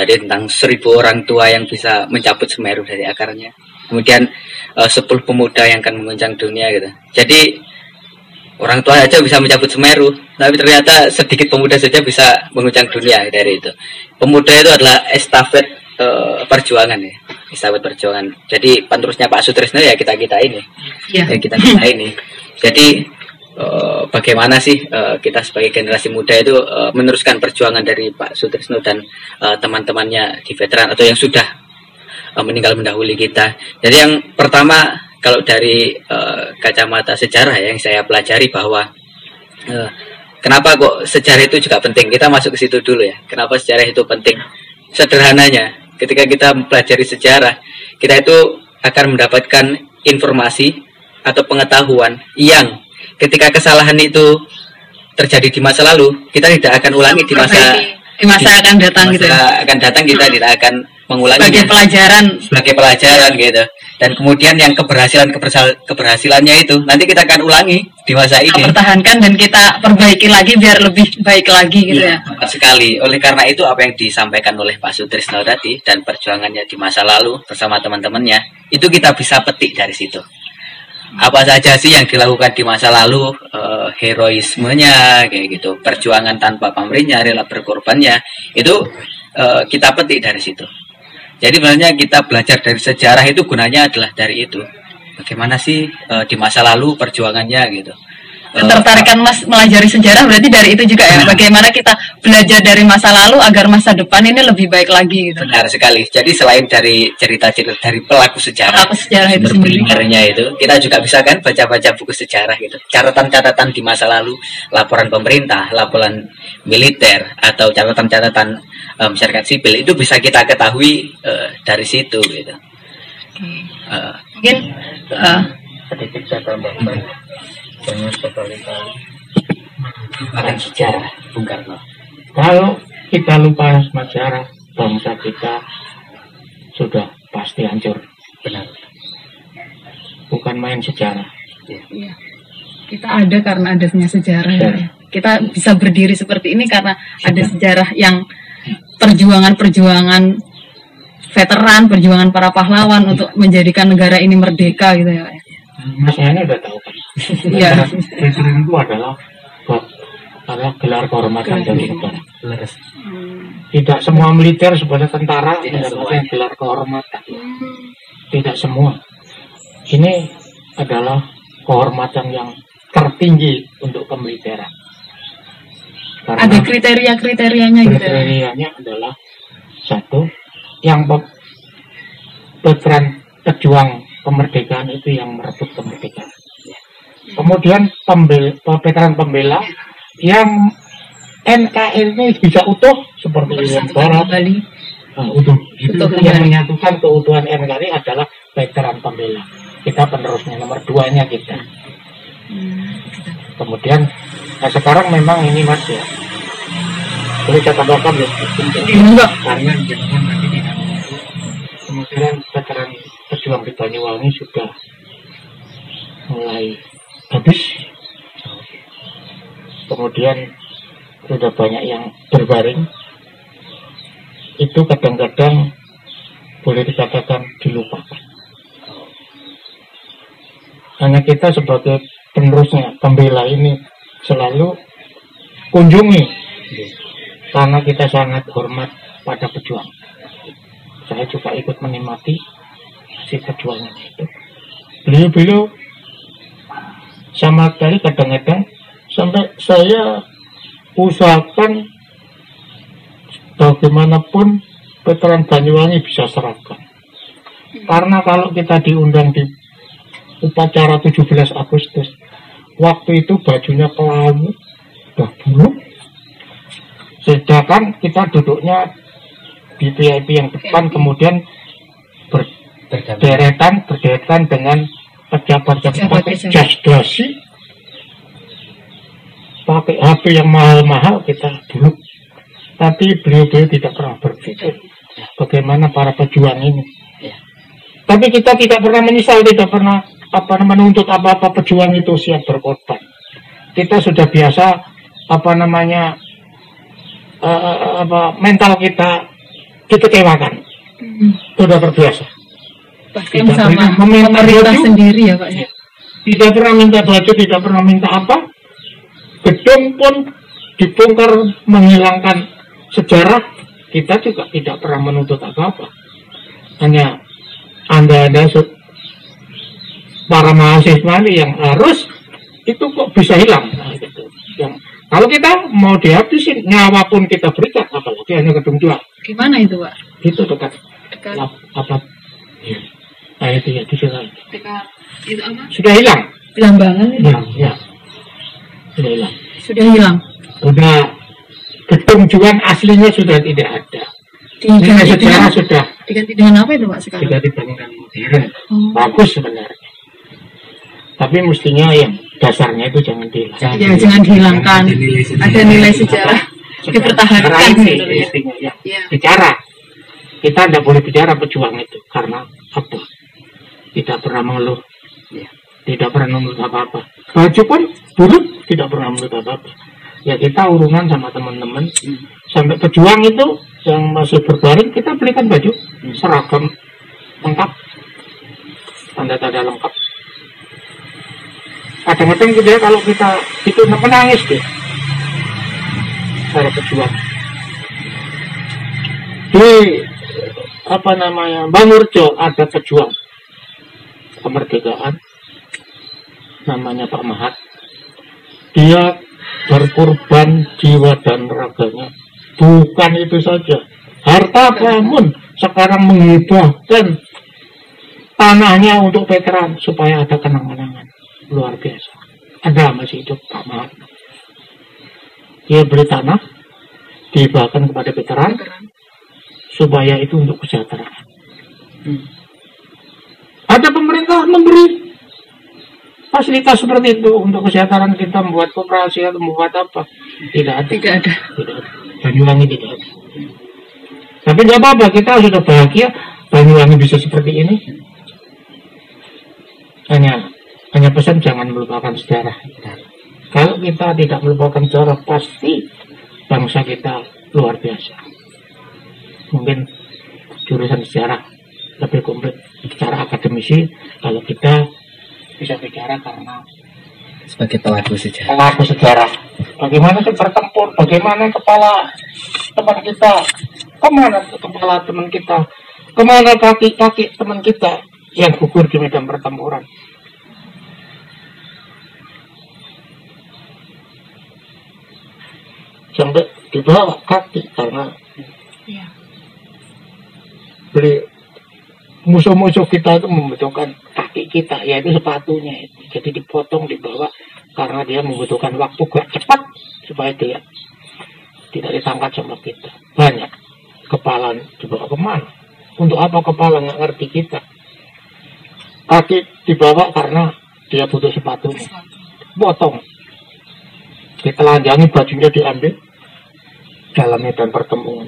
Jadi tentang seribu orang tua yang bisa mencabut Semeru dari akarnya. Kemudian eh, sepuluh pemuda yang akan menguncang dunia gitu. Jadi orang tua aja bisa mencabut Semeru, tapi ternyata sedikit pemuda saja bisa menguncang dunia dari itu. Pemuda itu adalah estafet eh, perjuangan ya, estafet perjuangan. Jadi penerusnya Pak Sutrisno ya kita kita ini Iya. ya kita kita ini. Jadi eh, bagaimana sih eh, kita sebagai generasi muda itu eh, meneruskan perjuangan dari Pak Sutrisno dan eh, teman-temannya di veteran atau yang sudah meninggal mendahului kita. Jadi yang pertama kalau dari eh, kacamata sejarah ya, yang saya pelajari bahwa eh, kenapa kok sejarah itu juga penting. Kita masuk ke situ dulu ya. Kenapa sejarah itu penting? Sederhananya, ketika kita mempelajari sejarah, kita itu akan mendapatkan informasi atau pengetahuan yang ketika kesalahan itu terjadi di masa lalu, kita tidak akan ulangi di masa di masa akan datang masa gitu. ya. akan datang kita tidak akan mengulangi Sebagai pelajaran sebagai pelajaran gitu. Dan kemudian yang keberhasilan keberhasilannya itu nanti kita akan ulangi di masa kita ini. pertahankan dan kita perbaiki lagi biar lebih baik lagi gitu ya. Tepat sekali. Oleh karena itu apa yang disampaikan oleh Pak Sutrisno tadi dan perjuangannya di masa lalu bersama teman-temannya itu kita bisa petik dari situ. Apa saja sih yang dilakukan di masa lalu eh, heroismenya kayak gitu, perjuangan tanpa pamrihnya, rela berkorbannya itu eh, kita petik dari situ. Jadi sebenarnya kita belajar dari sejarah itu gunanya adalah dari itu. Bagaimana sih eh, di masa lalu perjuangannya gitu. Eh, Ketertarikan Mas melajari sejarah berarti dari itu juga ya. Bagaimana kita belajar dari masa lalu agar masa depan ini lebih baik lagi gitu. Benar sekali. Jadi selain dari cerita-cerita dari pelaku sejarah, Pelaku sejarah itu sendiri. itu, kita juga bisa kan baca-baca buku sejarah gitu. Catatan-catatan di masa lalu, laporan pemerintah, laporan militer atau catatan-catatan eh, masyarakat sipil itu bisa kita ketahui eh, dari situ gitu. Eh, Mungkin eh, sedikit saya tambahkan jangan sekali-kali akan sejarah Bung Karno. kalau kita lupa sejarah bangsa kita sudah pasti hancur Benar. bukan main sejarah Iya. Kita ada karena adanya sejarah ya. Iya. Kita bisa berdiri seperti ini karena ada sejarah yang perjuangan-perjuangan veteran, perjuangan para pahlawan untuk menjadikan negara ini merdeka gitu ya. Pak. Mas Yani udah tahu kan Iya. veteran itu adalah adalah gelar kehormatan dari negara tidak semua militer sebagai tentara Tidak mendapatkan gelar kehormatan. Tidak semua. Ini adalah kehormatan yang tertinggi untuk kemiliteran Ada karena kriteria-kriterianya gitu. ya. kriterianya adalah satu yang veteran pejuang kemerdekaan itu yang merebut kemerdekaan kemudian pembel, veteran pembela yang NKRI ini bisa utuh seperti Irian Barat Kembali. Nah, utuh. Itu Utuh yang kembali. menyatukan keutuhan NKRI adalah veteran pembela. kita penerusnya nomor duanya kita Hmm, kemudian nah sekarang memang ini mas ya. Ini catatan ya Enggak. karena jangan nanti tidak kemudian veteran pejuang di Banyuwangi sudah mulai habis. Kemudian sudah banyak yang berbaring. Itu kadang-kadang boleh dikatakan dilupakan. Hanya kita sebagai penerusnya pembela ini selalu kunjungi. Karena kita sangat hormat pada pejuang. Saya juga ikut menikmati si perjuangan itu beliau-beliau sama sekali kadang-kadang sampai saya usahakan bagaimanapun veteran Banyuwangi bisa seragam karena kalau kita diundang di upacara 17 Agustus waktu itu bajunya kelabu udah buruk sedangkan kita duduknya di VIP yang depan kemudian berderetan berderetan dengan pejabat yang Pejabat, pakai pejabat. jas dasi. Pakai HP yang mahal-mahal kita dulu. Tapi beliau-beliau tidak pernah berpikir bagaimana para pejuang ini. Tapi kita tidak pernah menyesal tidak pernah apa namanya menuntut apa-apa pejuang itu siap berkorban kita sudah biasa apa namanya eh, apa mental kita dikecewakan Hmm. sudah terbiasa Bahkan Tidak sama pernah meminta pemerintah baju. sendiri ya Pak ya. tidak pernah minta baju tidak pernah minta apa gedung pun dibongkar menghilangkan sejarah kita juga tidak pernah menuntut apa-apa hanya anda anda para mahasiswa ini yang harus itu kok bisa hilang nah, gitu. yang kalau kita mau dihabisin nyawa pun kita berikan apalagi hanya gedung dua Gimana itu Pak? itu dekat Dekat, ya. nah itu ya di sana. dekat itu apa? sudah hilang Belambangan itu ya ya sudah hilang sudah hilang. sudah gedung juan aslinya sudah tidak ada Diganti sejarah dengan, sudah diganti dengan apa itu Pak sekarang? tidak dibangun modern Oh. bagus sebenarnya tapi mestinya yang dasarnya itu jangan dihilang Ya jangan dihilangkan. Ada nilai sejarah. Dipertahankan Sejarah ini sebenarnya. mestinya ya Ya. bicara kita tidak boleh bicara pejuang itu karena apa? Tidak pernah mengeluh. Ya. tidak pernah menuntut apa-apa. Baju pun buruk tidak pernah menuntut apa-apa. Ya kita urunan sama teman-teman. Sampai pejuang itu yang masih berbaring kita belikan baju seragam lengkap. Tanda-tanda lengkap kadang-kadang dia kalau kita itu menangis deh para pejuang di apa namanya Bangurjo ada pejuang. Kemerdekaan. Namanya Pak Mahat. Dia berkorban jiwa dan raganya. Bukan itu saja. Harta bangun sekarang menghibahkan tanahnya untuk veteran supaya ada kenang-kenangan luar biasa ada masih hidup Pak Mahat dia beri tanah dihibahkan kepada veteran supaya itu untuk kesejahteraan. Ada pemerintah memberi fasilitas seperti itu untuk kesejahteraan kita membuat koperasi atau membuat apa? Tidak ada. Tidak ada. Tidak ada. Banyuwangi tidak ada. Tapi nggak apa-apa, kita sudah bahagia Banyuwangi bisa seperti ini. Hanya hanya pesan jangan melupakan sejarah. Kalau kita tidak melupakan sejarah, pasti bangsa kita luar biasa. Mungkin jurusan sejarah lebih komplit secara akademisi kalau kita bisa bicara karena sebagai pelaku sejarah. pelaku sejarah. Bagaimana sih bertempur? Bagaimana kepala teman kita? Ke mana kepala teman kita? Ke mana kaki-kaki teman kita yang gugur di medan pertempuran sampai dibawa kaki karena Iya. beli musuh-musuh kita itu membutuhkan kaki kita yaitu sepatunya. Jadi dipotong dibawa karena dia membutuhkan waktu gerak cepat supaya dia tidak ditangkap sama kita. Banyak kepala dibawa ke mana? Untuk apa kepala nggak ngerti kita? Kaki dibawa karena dia butuh sepatu. Potong ditelanjangi bajunya diambil. Dalam medan pertemuan.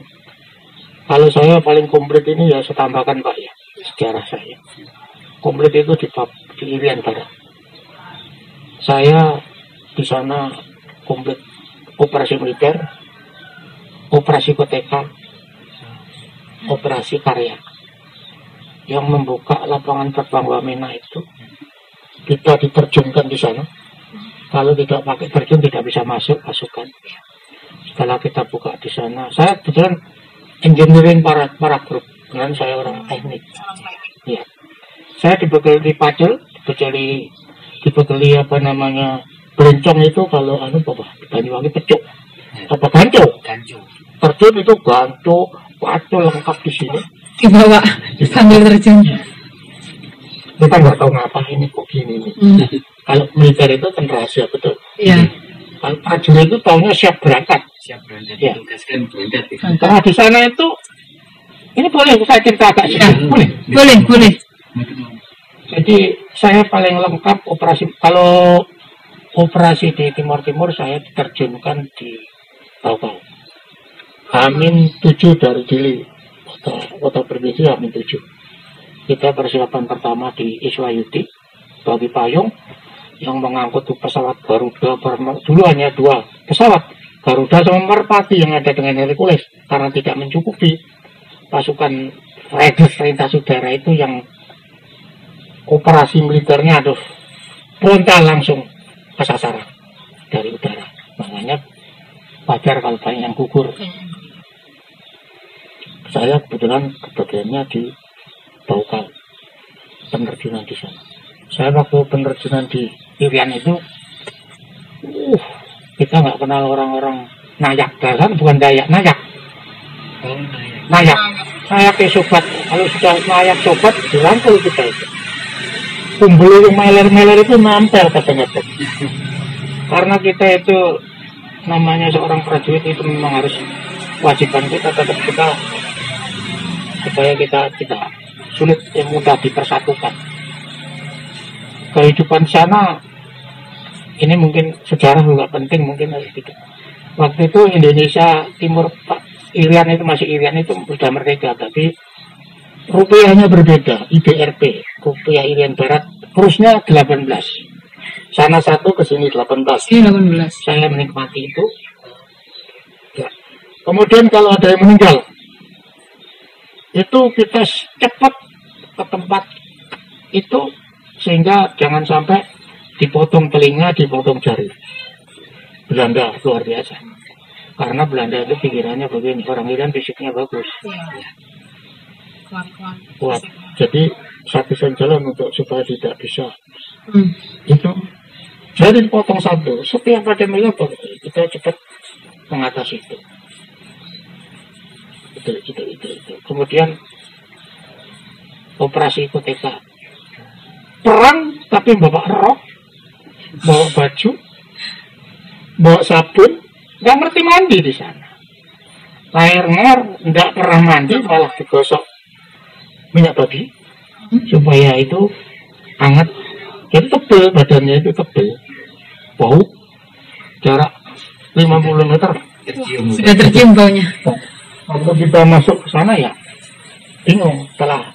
Kalau saya paling komplit ini ya saya tambahkan Pak ya sejarah saya. Komplit itu di, di Irian Barat. Saya di sana komplit operasi militer operasi koteka operasi karya. Yang membuka lapangan terbang Wamena itu kita diterjunkan di sana kalau tidak pakai terjun tidak bisa masuk pasukan. Setelah kita buka di sana saya kebetulan engineering para para grup. Dan saya orang teknik. Ya saya dibekali di pacel dibekali dibekali apa namanya berencong itu kalau anu apa di Banyuwangi pecuk apa ganco Gancu. terjun itu ganco pacel lengkap di sini. Dibawa sambil terjun. Kita nggak tahu ngapain ini kok gini nih Hmm. *laughs* kalau militer itu kan rahasia betul Iya. kalau prajurit itu taunya siap berangkat Siap berangkat. Ya. Ditugaskan berangkat. ya. karena di sana itu ini boleh saya cerita agak Ya. sedikit boleh Boleh, boleh. jadi saya paling lengkap operasi kalau operasi di Timur Timur saya diterjunkan di Taukau Amin 7 dari Dili kota, kota provinsi Amin 7 kita persiapan pertama di Iswayudi bagi payung yang mengangkut pesawat Garuda dulu hanya dua pesawat Garuda sama Merpati yang ada dengan Hercules karena tidak mencukupi pasukan Raiders perintah udara itu yang operasi militernya aduh frontal langsung ke sasaran dari udara. Makanya wajar kalau banyak yang gugur. Saya kebetulan kebagiannya di Baukal penerjunan di sana. Saya waktu penerjunan di Irian itu uh, kita nggak kenal orang-orang nayak. Dasar bukan dayak nayak. Oh, ya. nayak. Saya ke sobat. Kalau sudah nayak sobat dirangkul kita itu. Yang meler-meler itu nempel kadang-kadang karena kita itu namanya seorang prajurit itu memang harus wajiban kita tetap kita supaya kita kita sulit yang mudah dipersatukan. Kehidupan sana ini mungkin sejarah juga penting mungkin harus tidak waktu itu Indonesia Timur Pak Irian itu masih Irian itu sudah merdeka tapi rupiahnya berbeda IBRP rupiah Irian Barat kursnya 18 sana satu ke sini 18 Ini 18. saya menikmati itu. Ya. kemudian kalau ada yang meninggal itu kita cepat ke tempat itu sehingga jangan sampai dipotong telinga dipotong jari. Belanda luar biasa. Karena Belanda itu pikirannya begini orang Iran fisiknya bagus. Kuat jadi satu jalan untuk supaya tidak bisa. Hmm. itu. Jadi potong satu. Setiap ada melebar kita cepat mengatasi itu. Itu itu itu, itu. kemudian operasi koteka perang tapi bawa rok bawa baju bawa sabun nggak ngerti mandi di sana air ngar nggak pernah mandi malah digosok minyak babi supaya itu hangat jadi tebel badannya itu tebel bau jarak 50 meter Tercium. Sudah tercium baunya. waktu kita masuk ke sana ya bingung setelah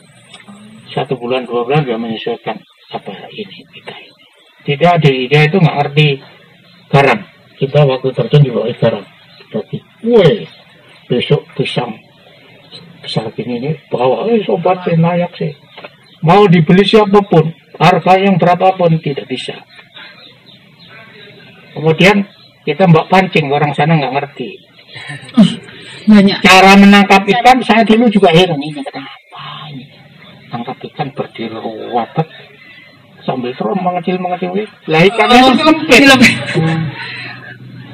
satu bulan dua bulan dia menyesuaikan apa ini kita ini. Tidak ada dia itu nggak ngerti. Garam. Kita waktu terjun di bawah garam. Jadi woi besok pisang. Besar gini ini bawa. Eh sobat sih nayak sih. Mau dibeli siapa pun harga yang berapapun tidak bisa. Kemudian kita mbak pancing orang sana nggak ngerti. *laughs* Banyak. cara menangkap ikan saya dulu juga heran ini kenapa tangkap ikan berdiri wabet sambil terus mengecil mengecil. Lah ikannya kelempit Dilempit.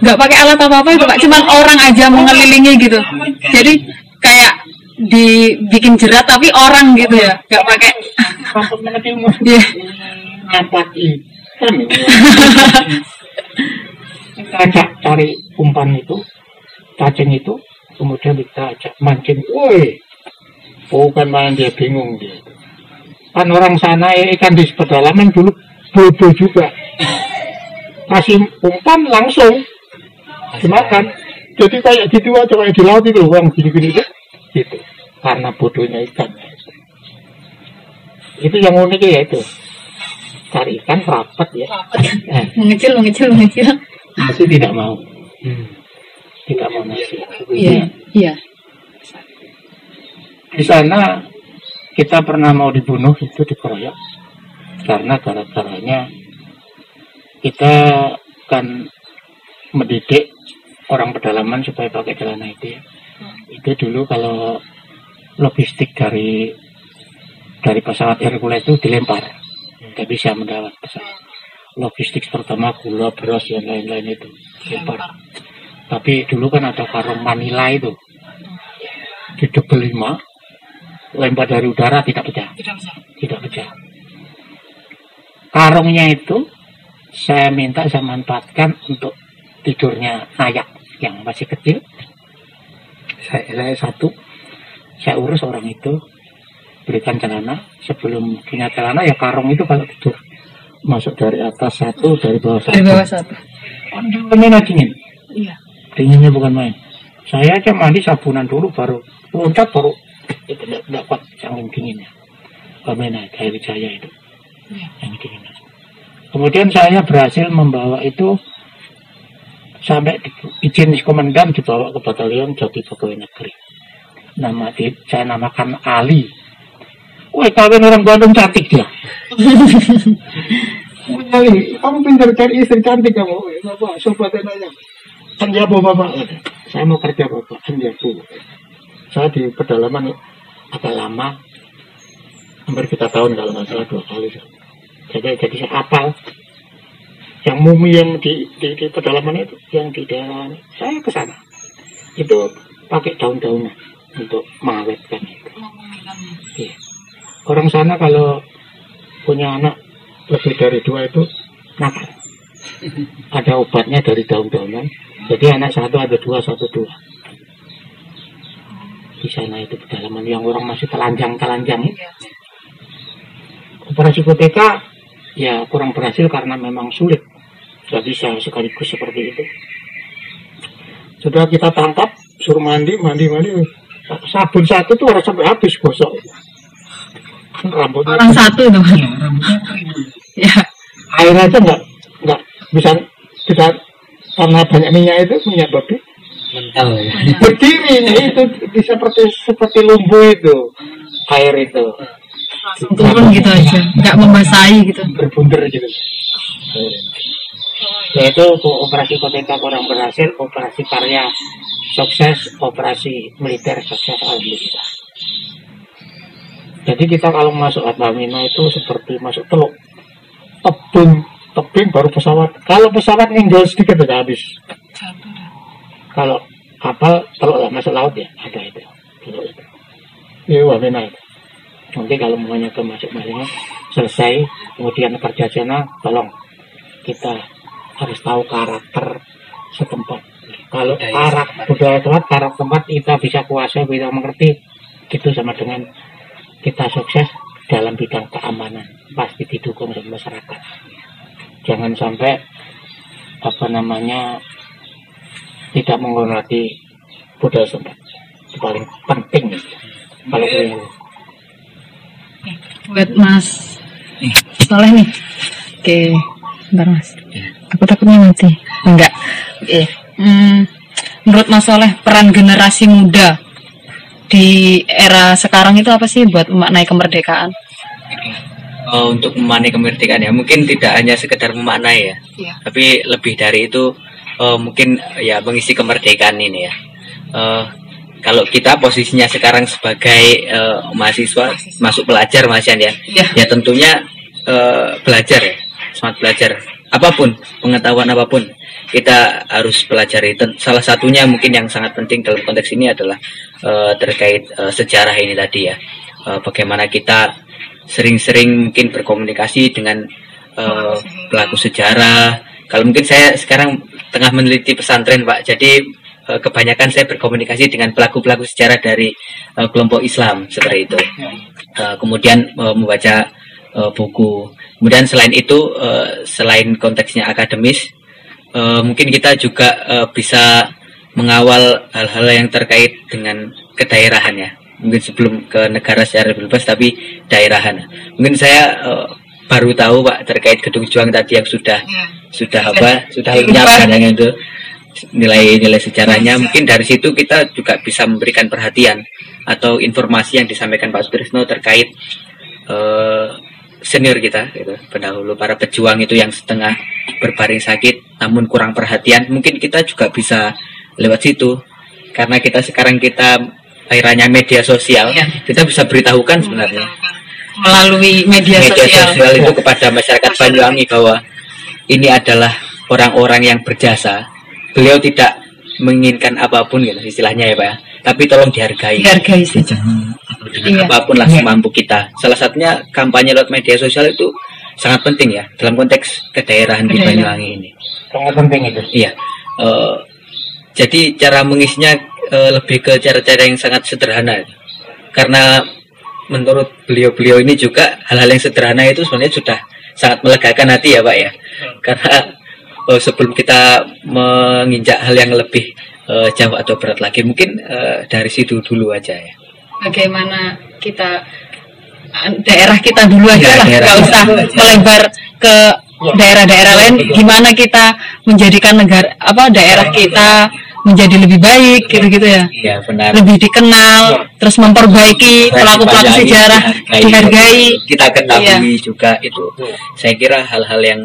Nggak pakai alat apa-apa itu Pak, cuman orang aja mengelilingi gitu. Jadi kayak dibikin jerat tapi orang gitu ya, nggak pakai. *laughs* Iya. ngangkat ikan kita ajak cari umpan itu cacing itu kemudian kita ajak mancing. Woi bukan main dia bingung dia. Kan orang sana ya, ikan di pedalaman dulu bodoh juga. Kasih umpan langsung dimakan. Jadi kayak gitu aja kayak di laut itu uang gini-gini itu. Gitu. Karena bodohnya ikan. Itu yang unik ya itu. Cari ikan rapat ya. Eh, Mengecil, mengecil, mengecil. nasi tidak mau. Tidak mau nasi Iya, iya. Di sana kita pernah mau dibunuh itu dikeroyok. Karena gara-garanya kita kan mendidik orang pedalaman supaya pakai celana itu ya. itu dulu kalau logistik dari dari pesawat Hercules itu dilempar. Nggak bisa mendarat pesawat. Logistik terutama gula beras dan lain-lain itu dilempar. Tapi dulu kan ada karung Manila itu. Di double lima lempar dari udara tidak pecah. Tidak pecah. Karungnya itu saya minta saya manfaatkan untuk tidurnya ayak yang masih kecil. Saya, saya satu. Saya urus orang itu berikan celana. Sebelum punya celana ya karung itu kalau tidur. Masuk dari atas satu dari bawah satu. Dari bawah satu. dinginnya dingin Iya. dinginnya bukan main. Saya aja mandi sabunan dulu baru loncat baru itu tidak dapat saking dinginnya Bagaimana kayak Wijaya itu Iya. yang dinginnya kemudian saya berhasil membawa itu sampai di, izin komandan dibawa ke batalion jadi pegawai negeri nama di, saya namakan Ali Wah, kawin orang Bandung cantik dia. Ali, kamu pintar cari istri cantik kamu. Bapak, sobat aja. Penjabu bapak. Saya mau kerja bapak, penjabu. Saya di pedalaman agak lama, hampir kita tahun kalau nggak salah dua kali. Jadi, jadi saya hafal. Yang mumi yang di, di, di pedalaman itu, yang di daerah saya ke sana. Itu pakai daun-daunan untuk mengawetkan itu. Iya. Orang sana kalau punya anak lebih dari dua itu nakal. Ada obatnya dari daun-daunan. Jadi anak satu ada dua, satu dua. Di sana itu pedalaman yang orang masih telanjang-telanjang itu. Operasi koteka ya kurang berhasil karena memang sulit. Gak bisa sekaligus seperti itu. Sudah kita tangkap, suruh mandi, mandi, mandi. Sabun satu tuh harus sampai habis gosok. Rambutnya Orang satu itu. Rambutnya kering. *laughs* Ya. air aja nggak nggak bisa bisa karena banyak minyak itu minyak babi mental ya. *laughs* Berdiri itu di- seperti seperti lumbu itu. Air itu. Turun gitu aja. Nggak membasahi gitu. berbunter gitu. Yaitu operasi koteka kurang berhasil operasi karya sukses operasi militer sukses alhamdulillah. Jadi kita kalau masuk Altamina itu seperti masuk teluk. Tebing tebing baru pesawat. Kalau pesawat ninggal sedikit udah habis kalau kapal teluk lah masuk laut ya ada itu. Teluk itu. Ini wamena itu. Nanti kalau maunya ke masuk malingnya selesai kemudian kerja sana tolong kita harus tahu karakter setempat. Kalau Budaya karakter setempat. budaya tempat karakter tempat kita bisa kuasai bisa mengerti itu sama dengan kita sukses dalam bidang keamanan. Pasti didukung oleh masyarakat. Jangan sampai apa namanya tidak menghormati budaya setempat itu paling penting kalau keliru Buat Mas Soleh nih. Oke. Bentar Mas. Aku takutnya mati. Enggak. Oke. Hmm, menurut Mas Soleh peran generasi muda di era sekarang itu apa sih buat memaknai kemerdekaan? Eh, untuk memaknai kemerdekaan ya mungkin tidak hanya sekedar memaknai ya Iya. tapi lebih dari itu eh, mungkin ya mengisi kemerdekaan ini ya. Eh, kalau kita posisinya sekarang sebagai eh, mahasiswa masuk pelajar Mas Yan ya. Iya. ya tentunya eh, belajar ya. Semangat belajar. Apa pun pengetahuan apa pun kita harus pelajari. Salah satunya mungkin yang sangat penting dalam konteks ini adalah eh, terkait eh, sejarah ini tadi ya. Eh, bagaimana kita sering-sering mungkin berkomunikasi dengan eh, pelaku sejarah kalau mungkin saya sekarang tengah meneliti pesantren pak jadi eh, kebanyakan saya berkomunikasi dengan pelaku-pelaku sejarah dari eh, kelompok Islam seperti itu. Eh, kemudian membaca buku. Kemudian selain itu, selain konteksnya akademis, mungkin kita juga bisa mengawal hal-hal yang terkait dengan kedaerahan ya. Mungkin sebelum ke negara secara bebas, tapi daerahan. Mungkin saya baru tahu Pak terkait gedung juang tadi yang sudah sudah apa sudah lenyap katanya itu. Nilai-nilai sejarahnya. Mungkin dari situ kita juga bisa memberikan perhatian atau informasi yang disampaikan Pak Sutrisno terkait eh, senior kita gitu. Pendahulu para pejuang itu yang setengah berbaring sakit namun kurang perhatian. Mungkin kita juga bisa lewat situ. Karena kita sekarang kita akhirnya media sosial Iya. kita bisa beritahukan sebenarnya melalui media, media sosial. sosial itu kepada masyarakat Banyuwangi bahwa ini adalah orang-orang yang berjasa. Beliau tidak menginginkan apa pun gitu istilahnya ya Pak. ya. Tapi tolong dihargai. Dihargai. Dengan Iya. apa pun lah semampu kita. Salah satunya kampanye lewat media sosial itu sangat penting ya dalam konteks kedaerahan di. Banyuwangi ini. Sangat penting itu. Iya. Eh, jadi cara mengisinya eh, lebih ke cara-cara yang sangat sederhana. Karena menurut beliau-beliau ini juga hal-hal yang sederhana itu sebenarnya sudah sangat melegakan hati ya Pak ya. Karena eh, sebelum kita menginjak hal yang lebih eh, jauh atau berat lagi, mungkin eh, dari situ dulu aja ya. Bagaimana kita daerah kita dulu aja Ya, lah, nggak usah melebar ke daerah-daerah lain. Gimana kita menjadikan negara apa daerah kita menjadi lebih baik gitu-gitu ya. Iya benar. Lebih dikenal, terus memperbaiki pelaku-pelaku Dihargai, sejarah, dihargai. kita ketahui Iya. juga itu saya kira hal-hal yang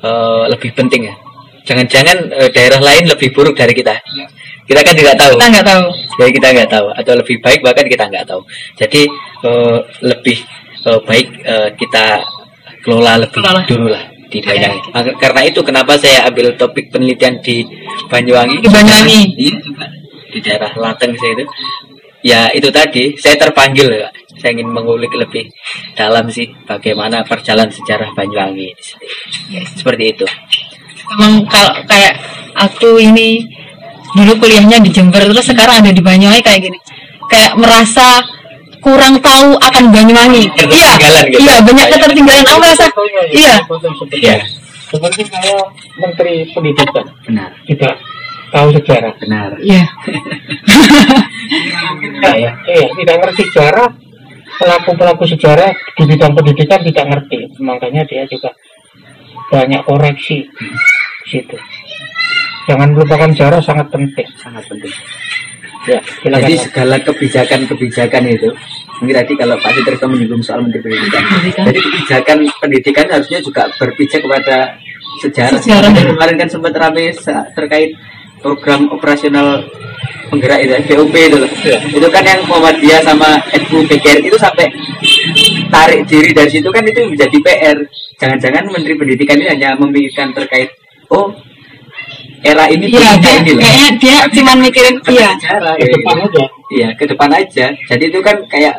eh, lebih penting ya jangan-jangan eh, daerah lain lebih buruk dari kita kita kan tidak tahu Kita nggak tahu. jadi kita nggak tahu atau lebih baik bahkan kita nggak tahu jadi eh, lebih eh, baik eh, kita kelola lebih Kelola. dulu lah di Banyuwangi Maka- karena itu kenapa saya ambil topik penelitian di Banyuwangi. Di Banyuwangi. Iya, di daerah Lateng saya itu. Ya itu tadi saya terpanggil ya saya ingin mengulik lebih dalam sih bagaimana perjalanan sejarah Banyuwangi. Sini. seperti itu. Emang kalau kayak aku ini dulu kuliahnya di Jember terus sekarang ada di Banyuwangi kayak gini. Kayak merasa kurang tahu akan Banyuwangi. Iya, gitu. iya banyak ketertinggalan. Aku merasa iya. Iya. Seperti saya Menteri Pendidikan benar tidak tahu sejarah. benar Iya. Tidak ya, iya, tidak ngerti sejarah. Pelaku-pelaku sejarah di bidang pendidikan tidak ngerti, makanya dia juga banyak koreksi di situ. Jangan melupakan sejarah sangat penting. sangat penting Ya, silakan. jadi segala kebijakan-kebijakan itu mungkin tadi kalau Pak Sudarso menyinggung soal Menteri Pendidikan Pendidikan. jadi kebijakan pendidikan harusnya juga berpijak kepada sejarah, Sejarah. Jadi kemarin kan sempat rame terkait program operasional penggerak itu BOP itu loh itu kan yang Muhammadiyah sama NU PGR itu sampai tarik diri dari situ kan itu menjadi PR jangan-jangan Menteri Pendidikan ini hanya memikirkan terkait oh era ini Iya, dia, ini loh kayaknya dia *laughs* cuma mikirin iya. sejarah ke ya, depan gitu. aja. Iya, ke depan aja. Jadi itu kan kayak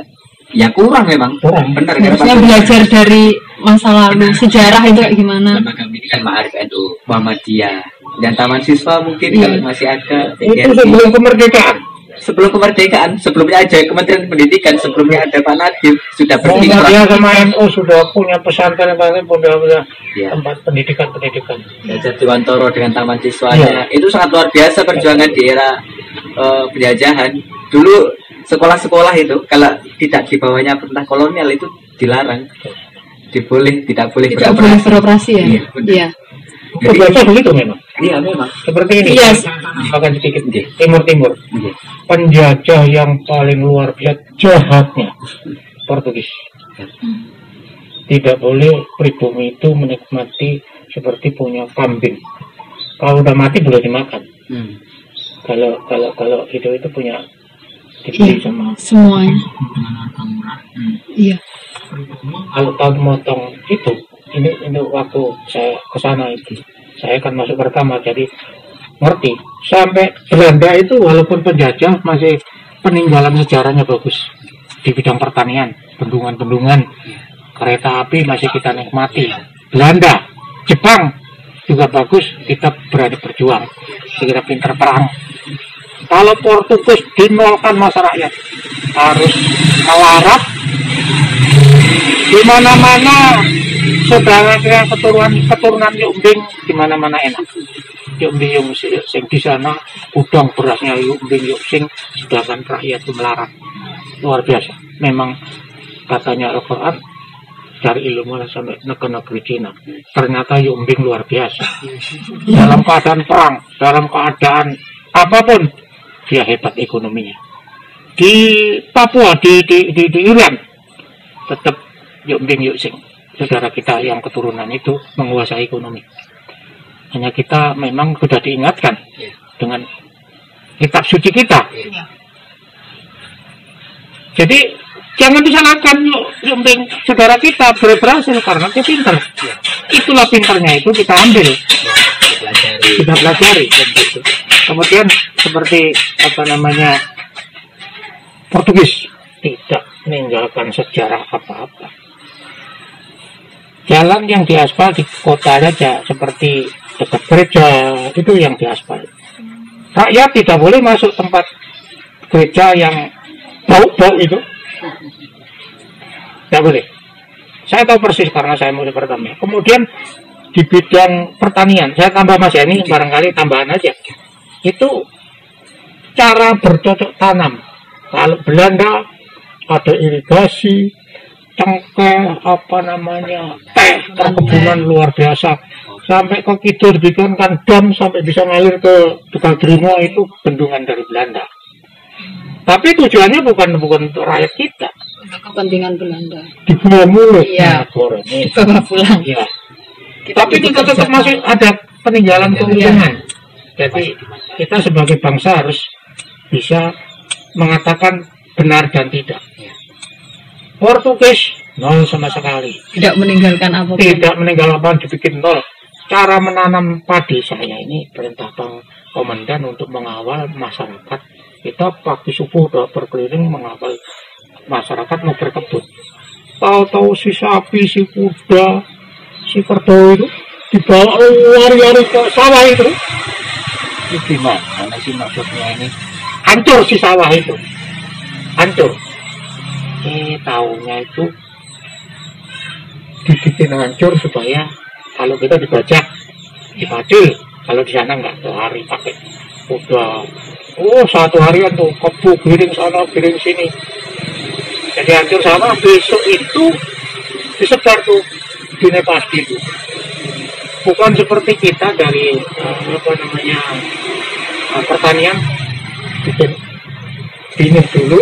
ya kurang memang. Kurang. Benar kan Harusnya belajar dari masa lalu, sejarah itu kayak gimana. Lembaga pendidikan Ma'arif NU, Muhammadiyah, dan Taman Siswa mungkin Iya. kalau masih ada. Itu sebelum kemerdekaan. Sebelum kemerdekaan, sebelumnya aja Kementerian Pendidikan, sebelumnya ada Pak Nadiem sudah berkiprah. sama NU sudah punya pesantren pesantren punya punya Iya. tempat pendidikan pendidikan. Belajar Dewantoro dengan Taman Siswanya, itu sangat luar biasa perjuangan di era eh, penjajahan. Dulu sekolah-sekolah itu kalau tidak di bawahnya perintah kolonial itu dilarang, diboleh, tidak boleh Tidak boleh beroperasi. beroperasi ya. Iya, benar. Iya. Jadi- Biasa begitu memang. Iya memang. Seperti ini. Iya. Makan sedikit. Iya. Timur Timur. Iya. Penjajah yang paling luar biasa jahatnya Portugis. Tidak boleh pribumi itu menikmati seperti punya kambing. Kalau udah mati boleh dimakan. Hmm. Kalau kalau kalau itu itu punya dibeli Iya. sama Semuanya. Hmm. Iya. kalau tahu motong itu ini ini waktu saya ke sana itu. Saya kan masuk pertama jadi ngerti. Sampai Belanda itu walaupun penjajah masih peninggalan sejarahnya bagus. Di bidang pertanian bendungan-bendungan kereta api masih kita nikmati. Belanda Jepang juga bagus kita berani berjuang. Kita pintar perang. Kalau Portugis dinolkan masyarakat harus melarat di mana-mana saudara kita keturunan keturunan Yumbing di mana-mana enak. Yumbing yung si- sing di sana udang berasnya Yumbing yung sing sedangkan rakyat itu melarat. Luar biasa. Memang katanya Al-Quran dari ilmu lah sampai negeri Cina. Ternyata Yumbing luar biasa. Dalam keadaan perang, dalam keadaan apa pun, dia hebat ekonominya. Di Papua, di di di, di Iran, tetap Yumbing Yuksing. Saudara kita yang keturunan itu menguasai ekonomi. Hanya kita memang sudah diingatkan Iya. dengan kitab suci kita. Iya. Jadi jangan disalahkan yuk, Yumbing saudara kita ber- berhasil karena dia pintar. Iya. Itulah pintarnya itu kita ambil, kita pelajari. dan gitu. Kemudian seperti apa namanya Portugis tidak meninggalkan sejarah apa-apa. Jalan yang diaspal di kota saja seperti dekat gereja itu yang diaspal. Rakyat tidak boleh masuk tempat gereja yang bau-bau itu. Tidak boleh. Saya tahu persis karena saya mulai pertama. Kemudian di bidang pertanian, saya tambah Mas Yani barangkali tambahan aja. Itu cara bercocok tanam. Kalau Belanda ada irigasi, cengkeh, apa namanya, teh, perkebunan luar biasa. Sampai ke kidul dibikinkan dam sampai bisa ngalir ke Tegal Drimo itu bendungan dari Belanda. Tapi tujuannya bukan bukan untuk rakyat kita. Untuk kepentingan Belanda. Dibuang mulut. Iya. Nah, goreng. Ini. Bawa pulang. Iya. Tapi kita tetap masih ada peninggalan keuntungan. Jadi kita sebagai bangsa harus bisa mengatakan benar dan tidak. Portugis nol sama sekali. Tidak meninggalkan apa pun. Tidak meninggalkan dibikin nol. Cara menanam padi saya ini perintah Bang Komandan untuk mengawal masyarakat. Kita pagi subuh udah berkeliling mengawal masyarakat mau berkebun. Tahu-tahu si sapi, si kuda, si kerbau itu dibawa lari-lari ke sawah itu. Ini gimana sih maksudnya ini? Hancur si sawah itu. Hancur. Eh, tahunya itu dibikin hancur supaya kalau kita dibajak dipacul kalau di sana nggak sehari pakai udah oh satu harian tuh kebu giring sana giring sini. Jadi hancur sama besok itu disebar tuh di pasti itu bukan seperti kita dari eh, apa namanya eh, pertanian bikin binih dulu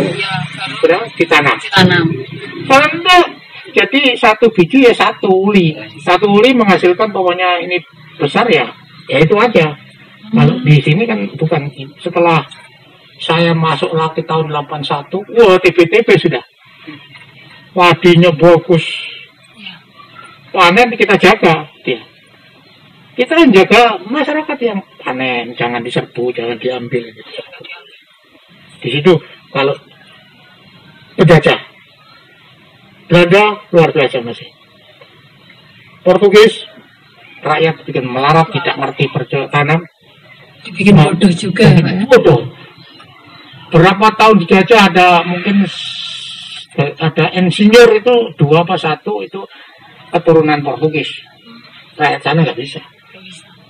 sudah ditanam Tanam. Tanda. Jadi satu biji ya satu uli. Satu uli menghasilkan pokoknya ini besar ya. Ya itu aja. Kalau di sini kan bukan setelah saya masuk lagi tahun 81, wah TPTP sudah. Wadinya bagus. Panen kita jaga dia. Kita yang jaga masyarakat yang panen, jangan diserbu, jangan diambil. Di situ kalau penjajah Belanda luar biasa masih. Portugis rakyat bikin melarat tidak ngerti bercocok tanam Dibikin bodoh juga, bodoh. Berapa tahun dijajah ada mungkin ada insinyur itu dua apa satu itu keturunan Portugis. Rakyat sana nggak bisa,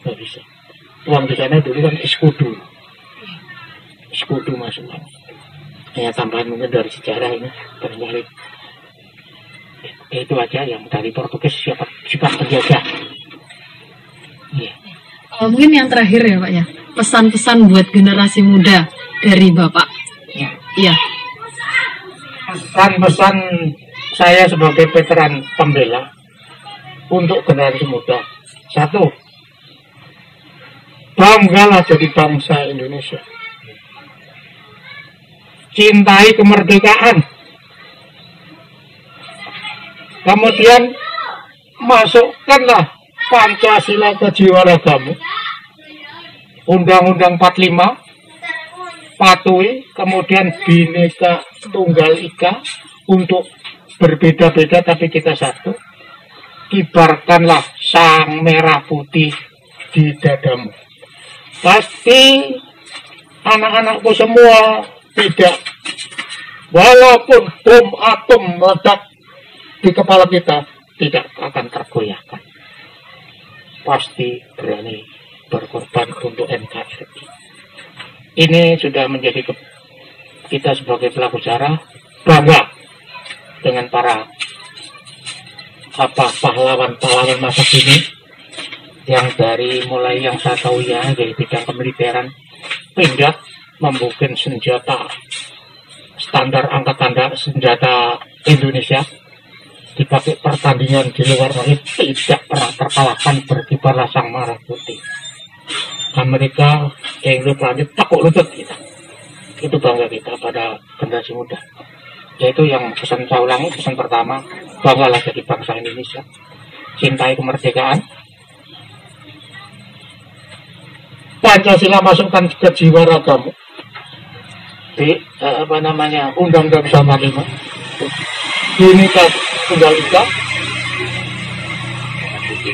nggak bisa. Uang di sana dulu kan eskudu, eskudu masuk. Ya tambahan mungkin dari sejarah ini terbalik. Ya, itu aja yang dari Portugis siapa sifat penjajah. Iya. Oh, mungkin yang terakhir ya Pak ya. Pesan-pesan buat generasi muda dari Bapak. Ya. Iya. pesan-pesan saya sebagai veteran pembela untuk generasi muda. Satu, banggalah jadi bangsa Indonesia. Cintai kemerdekaan. Kemudian masukkanlah Pancasila ke jiwa ragamu. Undang-Undang 45 patuhi, kemudian bineka tunggal ika untuk berbeda-beda tapi kita satu. Kibarkanlah sang merah putih di dadamu. Pasti anak-anakku semua tidak. Walaupun bom atom meledak di kepala kita tidak akan tergoyahkan. Pasti berani berkorban untuk NKRI ini sudah menjadi kita sebagai pelaku sejarah bangga dengan para apa pahlawan-pahlawan masa kini yang dari mulai yang saya tahu ya dari bidang kemiliteran pindah membuat senjata standar angkatan senjata Indonesia. Dipakai pertandingan di luar negeri tidak pernah terkalahkan berkibarlah sang merah putih. Amerika Inggris Prancis takut lutut kita. Itu bangga kita pada generasi muda. Yaitu yang pesan saya ulangi pesan pertama banggalah jadi bangsa Indonesia. Cintai kemerdekaan. Pancasila masukkan ke jiwa ragamu di eh, apa namanya Undang-Undang Sama Lima. Bineka Tunggal Ika.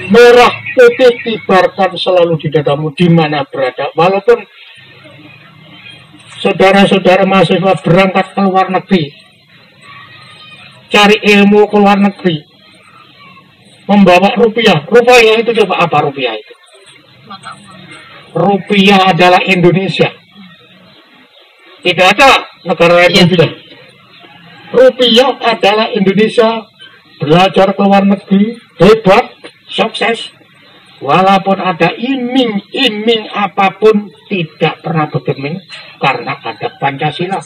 Merah putih kibarkan selalu di dadamu di mana berada. Walaupun saudara-saudara mahasiswa berangkat ke luar negeri cari ilmu ke luar negeri membawa rupiah. Rupiah itu coba apa rupiah itu? Rupiah adalah Indonesia tidak ada negara lain Iya. rupiah rupiah adalah Indonesia belajar ke luar negeri hebat sukses walaupun ada iming-iming apa pun tidak pernah bergeming karena ada Pancasila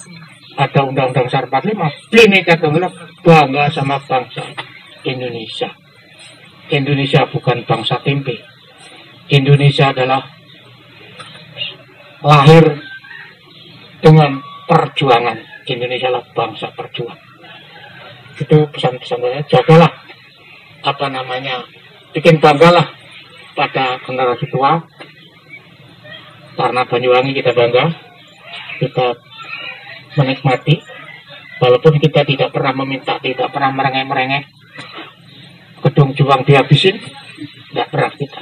ada Undang-Undang Dasar 45 Bhinneka Tunggal bangga sama bangsa Indonesia. Indonesia bukan bangsa tempe. Indonesia adalah lahir dengan perjuangan. Indonesia adalah bangsa perjuang itu pesan-pesan saya. Jagalah apa namanya bikin banggalah pada generasi tua. Karena Banyuwangi kita bangga kita menikmati. Walaupun kita tidak pernah meminta tidak pernah merengek-merengek. Gedung juang dihabisin tidak pernah kita.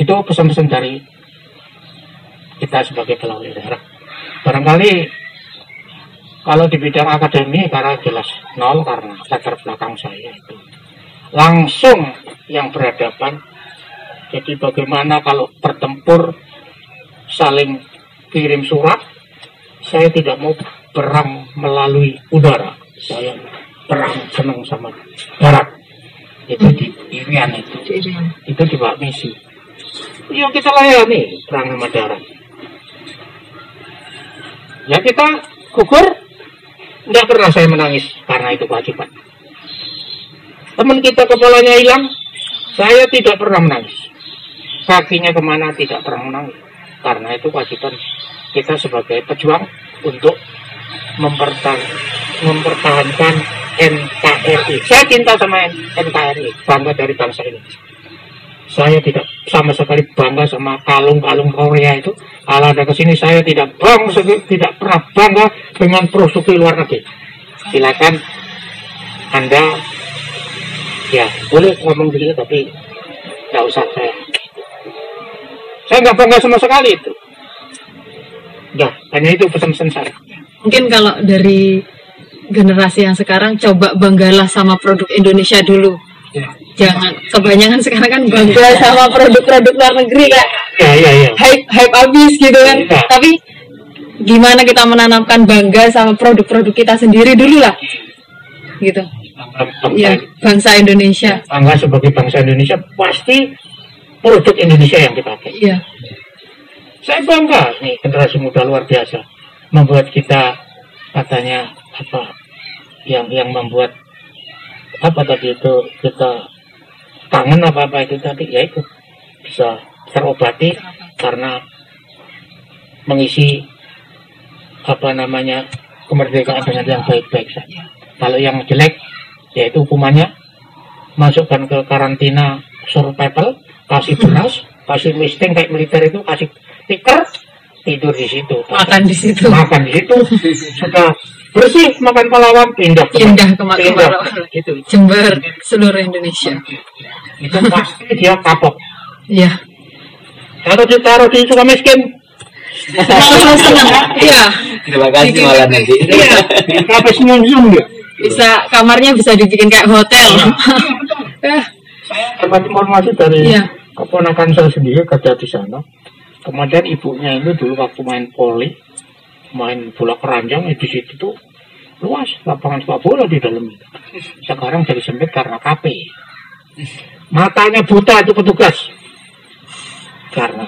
Itu pesan-pesan dari kita sebagai pelaku daerah barangkali kalau di bidang akademi karena jelas nol karena latar belakang saya itu. Langsung yang berhadapan jadi bagaimana kalau bertempur saling kirim surat saya tidak mau perang melalui udara. Saya perang senang sama darat itu di Irian itu. Itu di Pak Misi. Yuk kita layani perang sama darat ya kita gugur. Tidak pernah saya menangis karena itu kewajiban. Teman kita kepalanya hilang. Saya tidak pernah menangis. Kakinya ke mana tidak pernah menangis. Karena itu kewajiban kita sebagai pejuang untuk mempertahan, mempertahankan NKRI saya cinta sama NKRI bangga dari bangsa ini saya tidak sama sekali bangga sama kalung-kalung Korea itu. Kalau ada ke sini saya tidak bangga tidak pernah bangga dengan produk luar negeri. Silakan anda ya boleh ngomong begitu tapi nggak usah saya. Saya nggak bangga sama sekali itu. Ya hanya itu pesan-pesan saya. Mungkin kalau dari generasi yang sekarang coba banggalah sama produk Indonesia dulu. Ya Jangan kebanyakan sekarang kan bangga sama produk-produk luar negeri kayak ya ya, ya. hype hype abis gitu kan. Iya. Tapi gimana kita menanamkan bangga sama produk-produk kita sendiri dulu lah. Gitu. bangga, bangsa, Ya, bangsa Indonesia. bangga sebagai bangsa Indonesia pasti produk Indonesia yang dipakai Iya. saya bangga nih generasi muda luar biasa membuat kita katanya apa yang yang membuat apa tadi itu kita kangen apa apa itu tadi ya itu. Bisa terobati karena mengisi apa namanya kemerdekaan dengan yang baik-baik saja. Kalau yang jelek yaitu hukumannya. Masukkan ke karantina survival kasih beras *laughs* kasih misting kayak militer itu kasih tikar tidur di situ. Makan di situ. makan di situ. *laughs* Sudah bersih makan pahlawan pindah ke Pindah ke Kemarawan. itu Jember seluruh Indonesia. itu pasti dia kapok Iya. kalau ditaruh di suka miskin Senang *laughs* senang. Iya. Terima kasih malah nanti. Iya. Sampai senyum-senyum dia. Bisa kamarnya bisa dibikin kayak hotel. *laughs* Eh, dapat informasi dari Iya. keponakan saya sendiri kerja di sana. Kemudian ibunya itu dulu waktu main poli, main bola keranjang di situ tuh luas lapangan sepak bola di dalam itu. Sekarang jadi sempit karena KP. Matanya buta itu petugas. Karena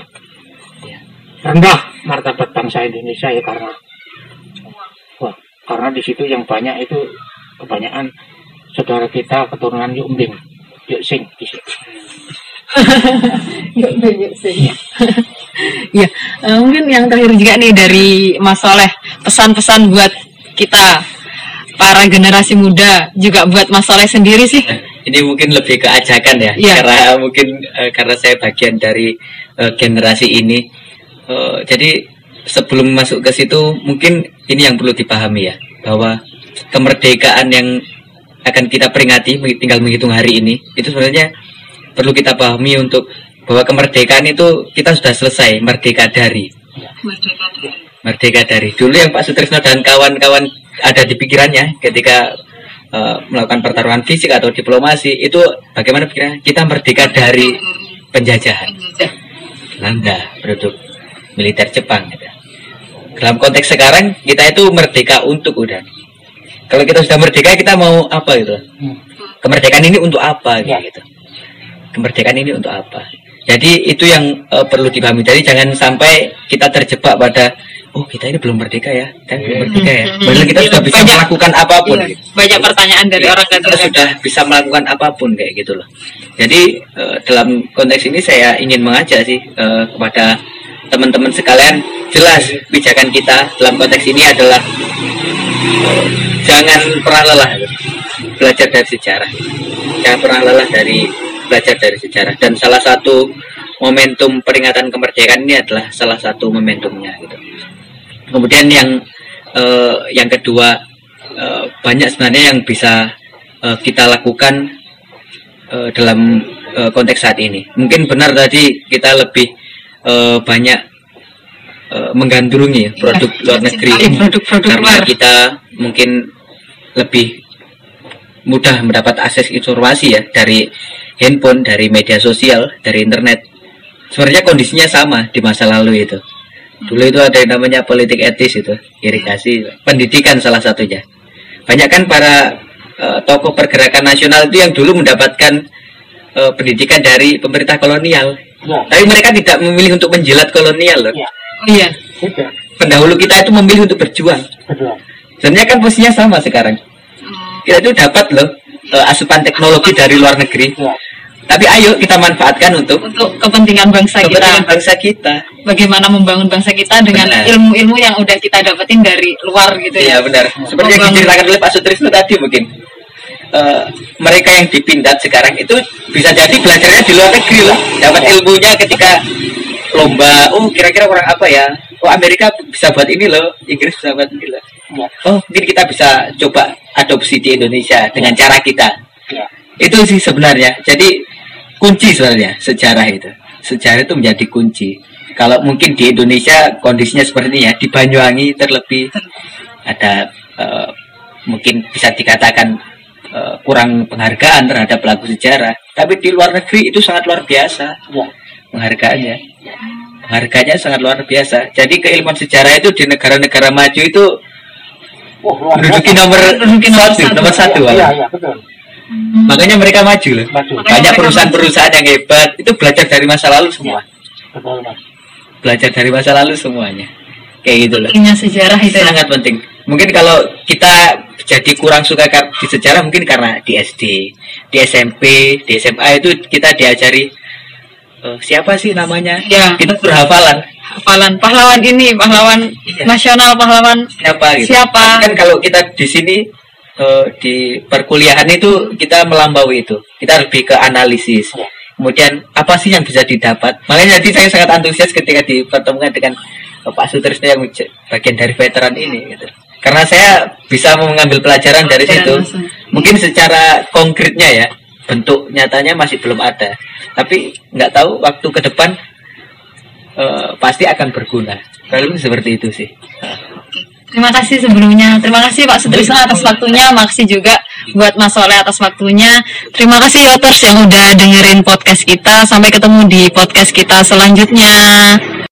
ya, rendah martabat bangsa Indonesia ya karena wah, karena di situ yang banyak itu kebanyakan saudara kita keturunan Yumbing, Yuk Sing di situ. *laughs* Yuk, yuk, sih. Iya, eh, mungkin yang terakhir juga nih dari Mas Soleh, pesan-pesan buat kita para generasi muda, juga buat Mas Soleh sendiri sih. Ini mungkin lebih ke ajakan ya, Iya. karena mungkin eh, karena saya bagian dari eh, generasi ini. Eh, jadi sebelum masuk ke situ, mungkin ini yang perlu dipahami ya, bahwa kemerdekaan yang akan kita peringati, tinggal menghitung hari ini, itu sebenarnya perlu kita pahami untuk bahwa kemerdekaan itu kita sudah selesai merdeka dari. Merdeka dari. Dulu yang Pak Sutrisno dan kawan-kawan ada di pikirannya ketika eh, melakukan pertarungan fisik atau diplomasi itu bagaimana pikirannya? Kita merdeka dari penjajahan. Belanda produk militer Jepang gitu. dalam konteks sekarang kita itu merdeka untuk udah. Kalau kita sudah merdeka kita mau apa gitu? Kemerdekaan ini untuk apa Ya. gitu? Kemerdekaan ini untuk apa jadi itu yang eh, perlu dipahami jadi jangan sampai kita terjebak pada oh kita ini belum merdeka ya kan belum merdeka ya padahal kita sudah bisa Banyak- melakukan apa pun Iya, gitu. banyak pertanyaan dari Iya, orang kita sudah bisa melakukan apa pun kayak gitu loh. Jadi eh, dalam konteks ini saya ingin mengajak sih eh, kepada teman-teman sekalian jelas pijakan kita dalam konteks ini adalah eh, jangan pernah lelah belajar dari sejarah. Jangan pernah lelah dari belajar dari sejarah dan salah satu momentum peringatan kemerdekaan ini adalah salah satu momentumnya gitu. Kemudian yang eh, yang kedua eh, banyak sebenarnya yang bisa eh, kita lakukan eh, dalam eh, konteks saat ini. Mungkin benar tadi kita lebih eh, banyak eh, menggandrungi produk luar negeri mencintai produk-produk karena luar. kita mungkin lebih mudah mendapat akses informasi ya dari handphone, dari media sosial, dari internet. Sebenarnya kondisinya sama di masa lalu itu. Dulu itu ada yang namanya politik etis itu, irigasi, pendidikan salah satunya. Banyak kan para eh, tokoh pergerakan nasional itu yang dulu mendapatkan eh, pendidikan dari pemerintah kolonial. Ya, Tapi mereka tidak memilih untuk menjilat kolonial loh. Ya. Oh, iya. tidak. Pendahulu kita itu memilih untuk berjuang. Sebenarnya kan posisinya sama sekarang. Kita itu dapat loh eh, asupan teknologi dari luar negeri. Ya. Tapi ayo kita manfaatkan untuk Untuk kepentingan bangsa kepentingan kita, bangsa kita. bagaimana membangun bangsa kita dengan ilmu-ilmu yang udah kita dapetin dari luar gitu Iya ya. benar. Seperti yang Membangun. diceritakan oleh Pak Sutrisno tadi mungkin. Eh, mereka yang dipindat sekarang itu bisa jadi belajarnya di luar negeri loh. Dapat ilmunya ketika lomba. Oh kira-kira orang apa ya? Oh Amerika bisa buat ini loh. Inggris bisa buat ini loh. Ya. Oh mungkin kita bisa coba adopsi di Indonesia dengan cara kita. Ya. Itu sih sebenarnya. Jadi kunci sebenarnya sejarah itu. Sejarah itu menjadi kunci. Kalau mungkin di Indonesia kondisinya seperti ini ya, di Banyuwangi terlebih ada eh, mungkin bisa dikatakan eh, kurang penghargaan terhadap pelaku sejarah. Tapi di luar negeri itu sangat luar biasa Ya. penghargaannya. Penghargaannya sangat luar biasa. Jadi keilmuan sejarah itu di negara-negara maju itu Oh, menduduki nomor nomor satu, nomor satu. Iya, iya, betul. Makanya mereka maju loh. Maju. Makanya Banyak perusahaan-perusahaan yang hebat itu belajar dari masa lalu semua. Betul, Mas. Belajar dari masa lalu semuanya. Kayak gitu loh. Pentingnya sejarah itu ya. Sangat penting. Mungkin kalau kita jadi kurang suka di sejarah mungkin karena di SD, di SMP, di SMA itu kita diajari eh, siapa sih namanya? Ya. Kita berhafalan Hafalan pahlawan ini, pahlawan Iya. nasional, pahlawan siapa gitu. Siapa? Kan kalau kita di sini eh, di perkuliahan itu kita melampaui itu. Kita lebih ke analisis. Ya. Kemudian apa sih yang bisa didapat? Makanya jadi saya sangat antusias ketika dipertemukan dengan Pak Sutrisno yang bagian dari veteran ini gitu. Karena saya bisa mengambil pelajaran dari situ. Mungkin secara konkretnya ya, bentuk nyatanya masih belum ada. Tapi nggak tahu waktu ke depan eh, pasti akan berguna. Kalau seperti itu sih. Terima kasih sebelumnya. Terima kasih Pak Sutrisno atas waktunya. Makasih juga buat Mas Soleh atas waktunya. Terima kasih Yoters yang udah dengerin podcast kita. Sampai ketemu di podcast kita selanjutnya.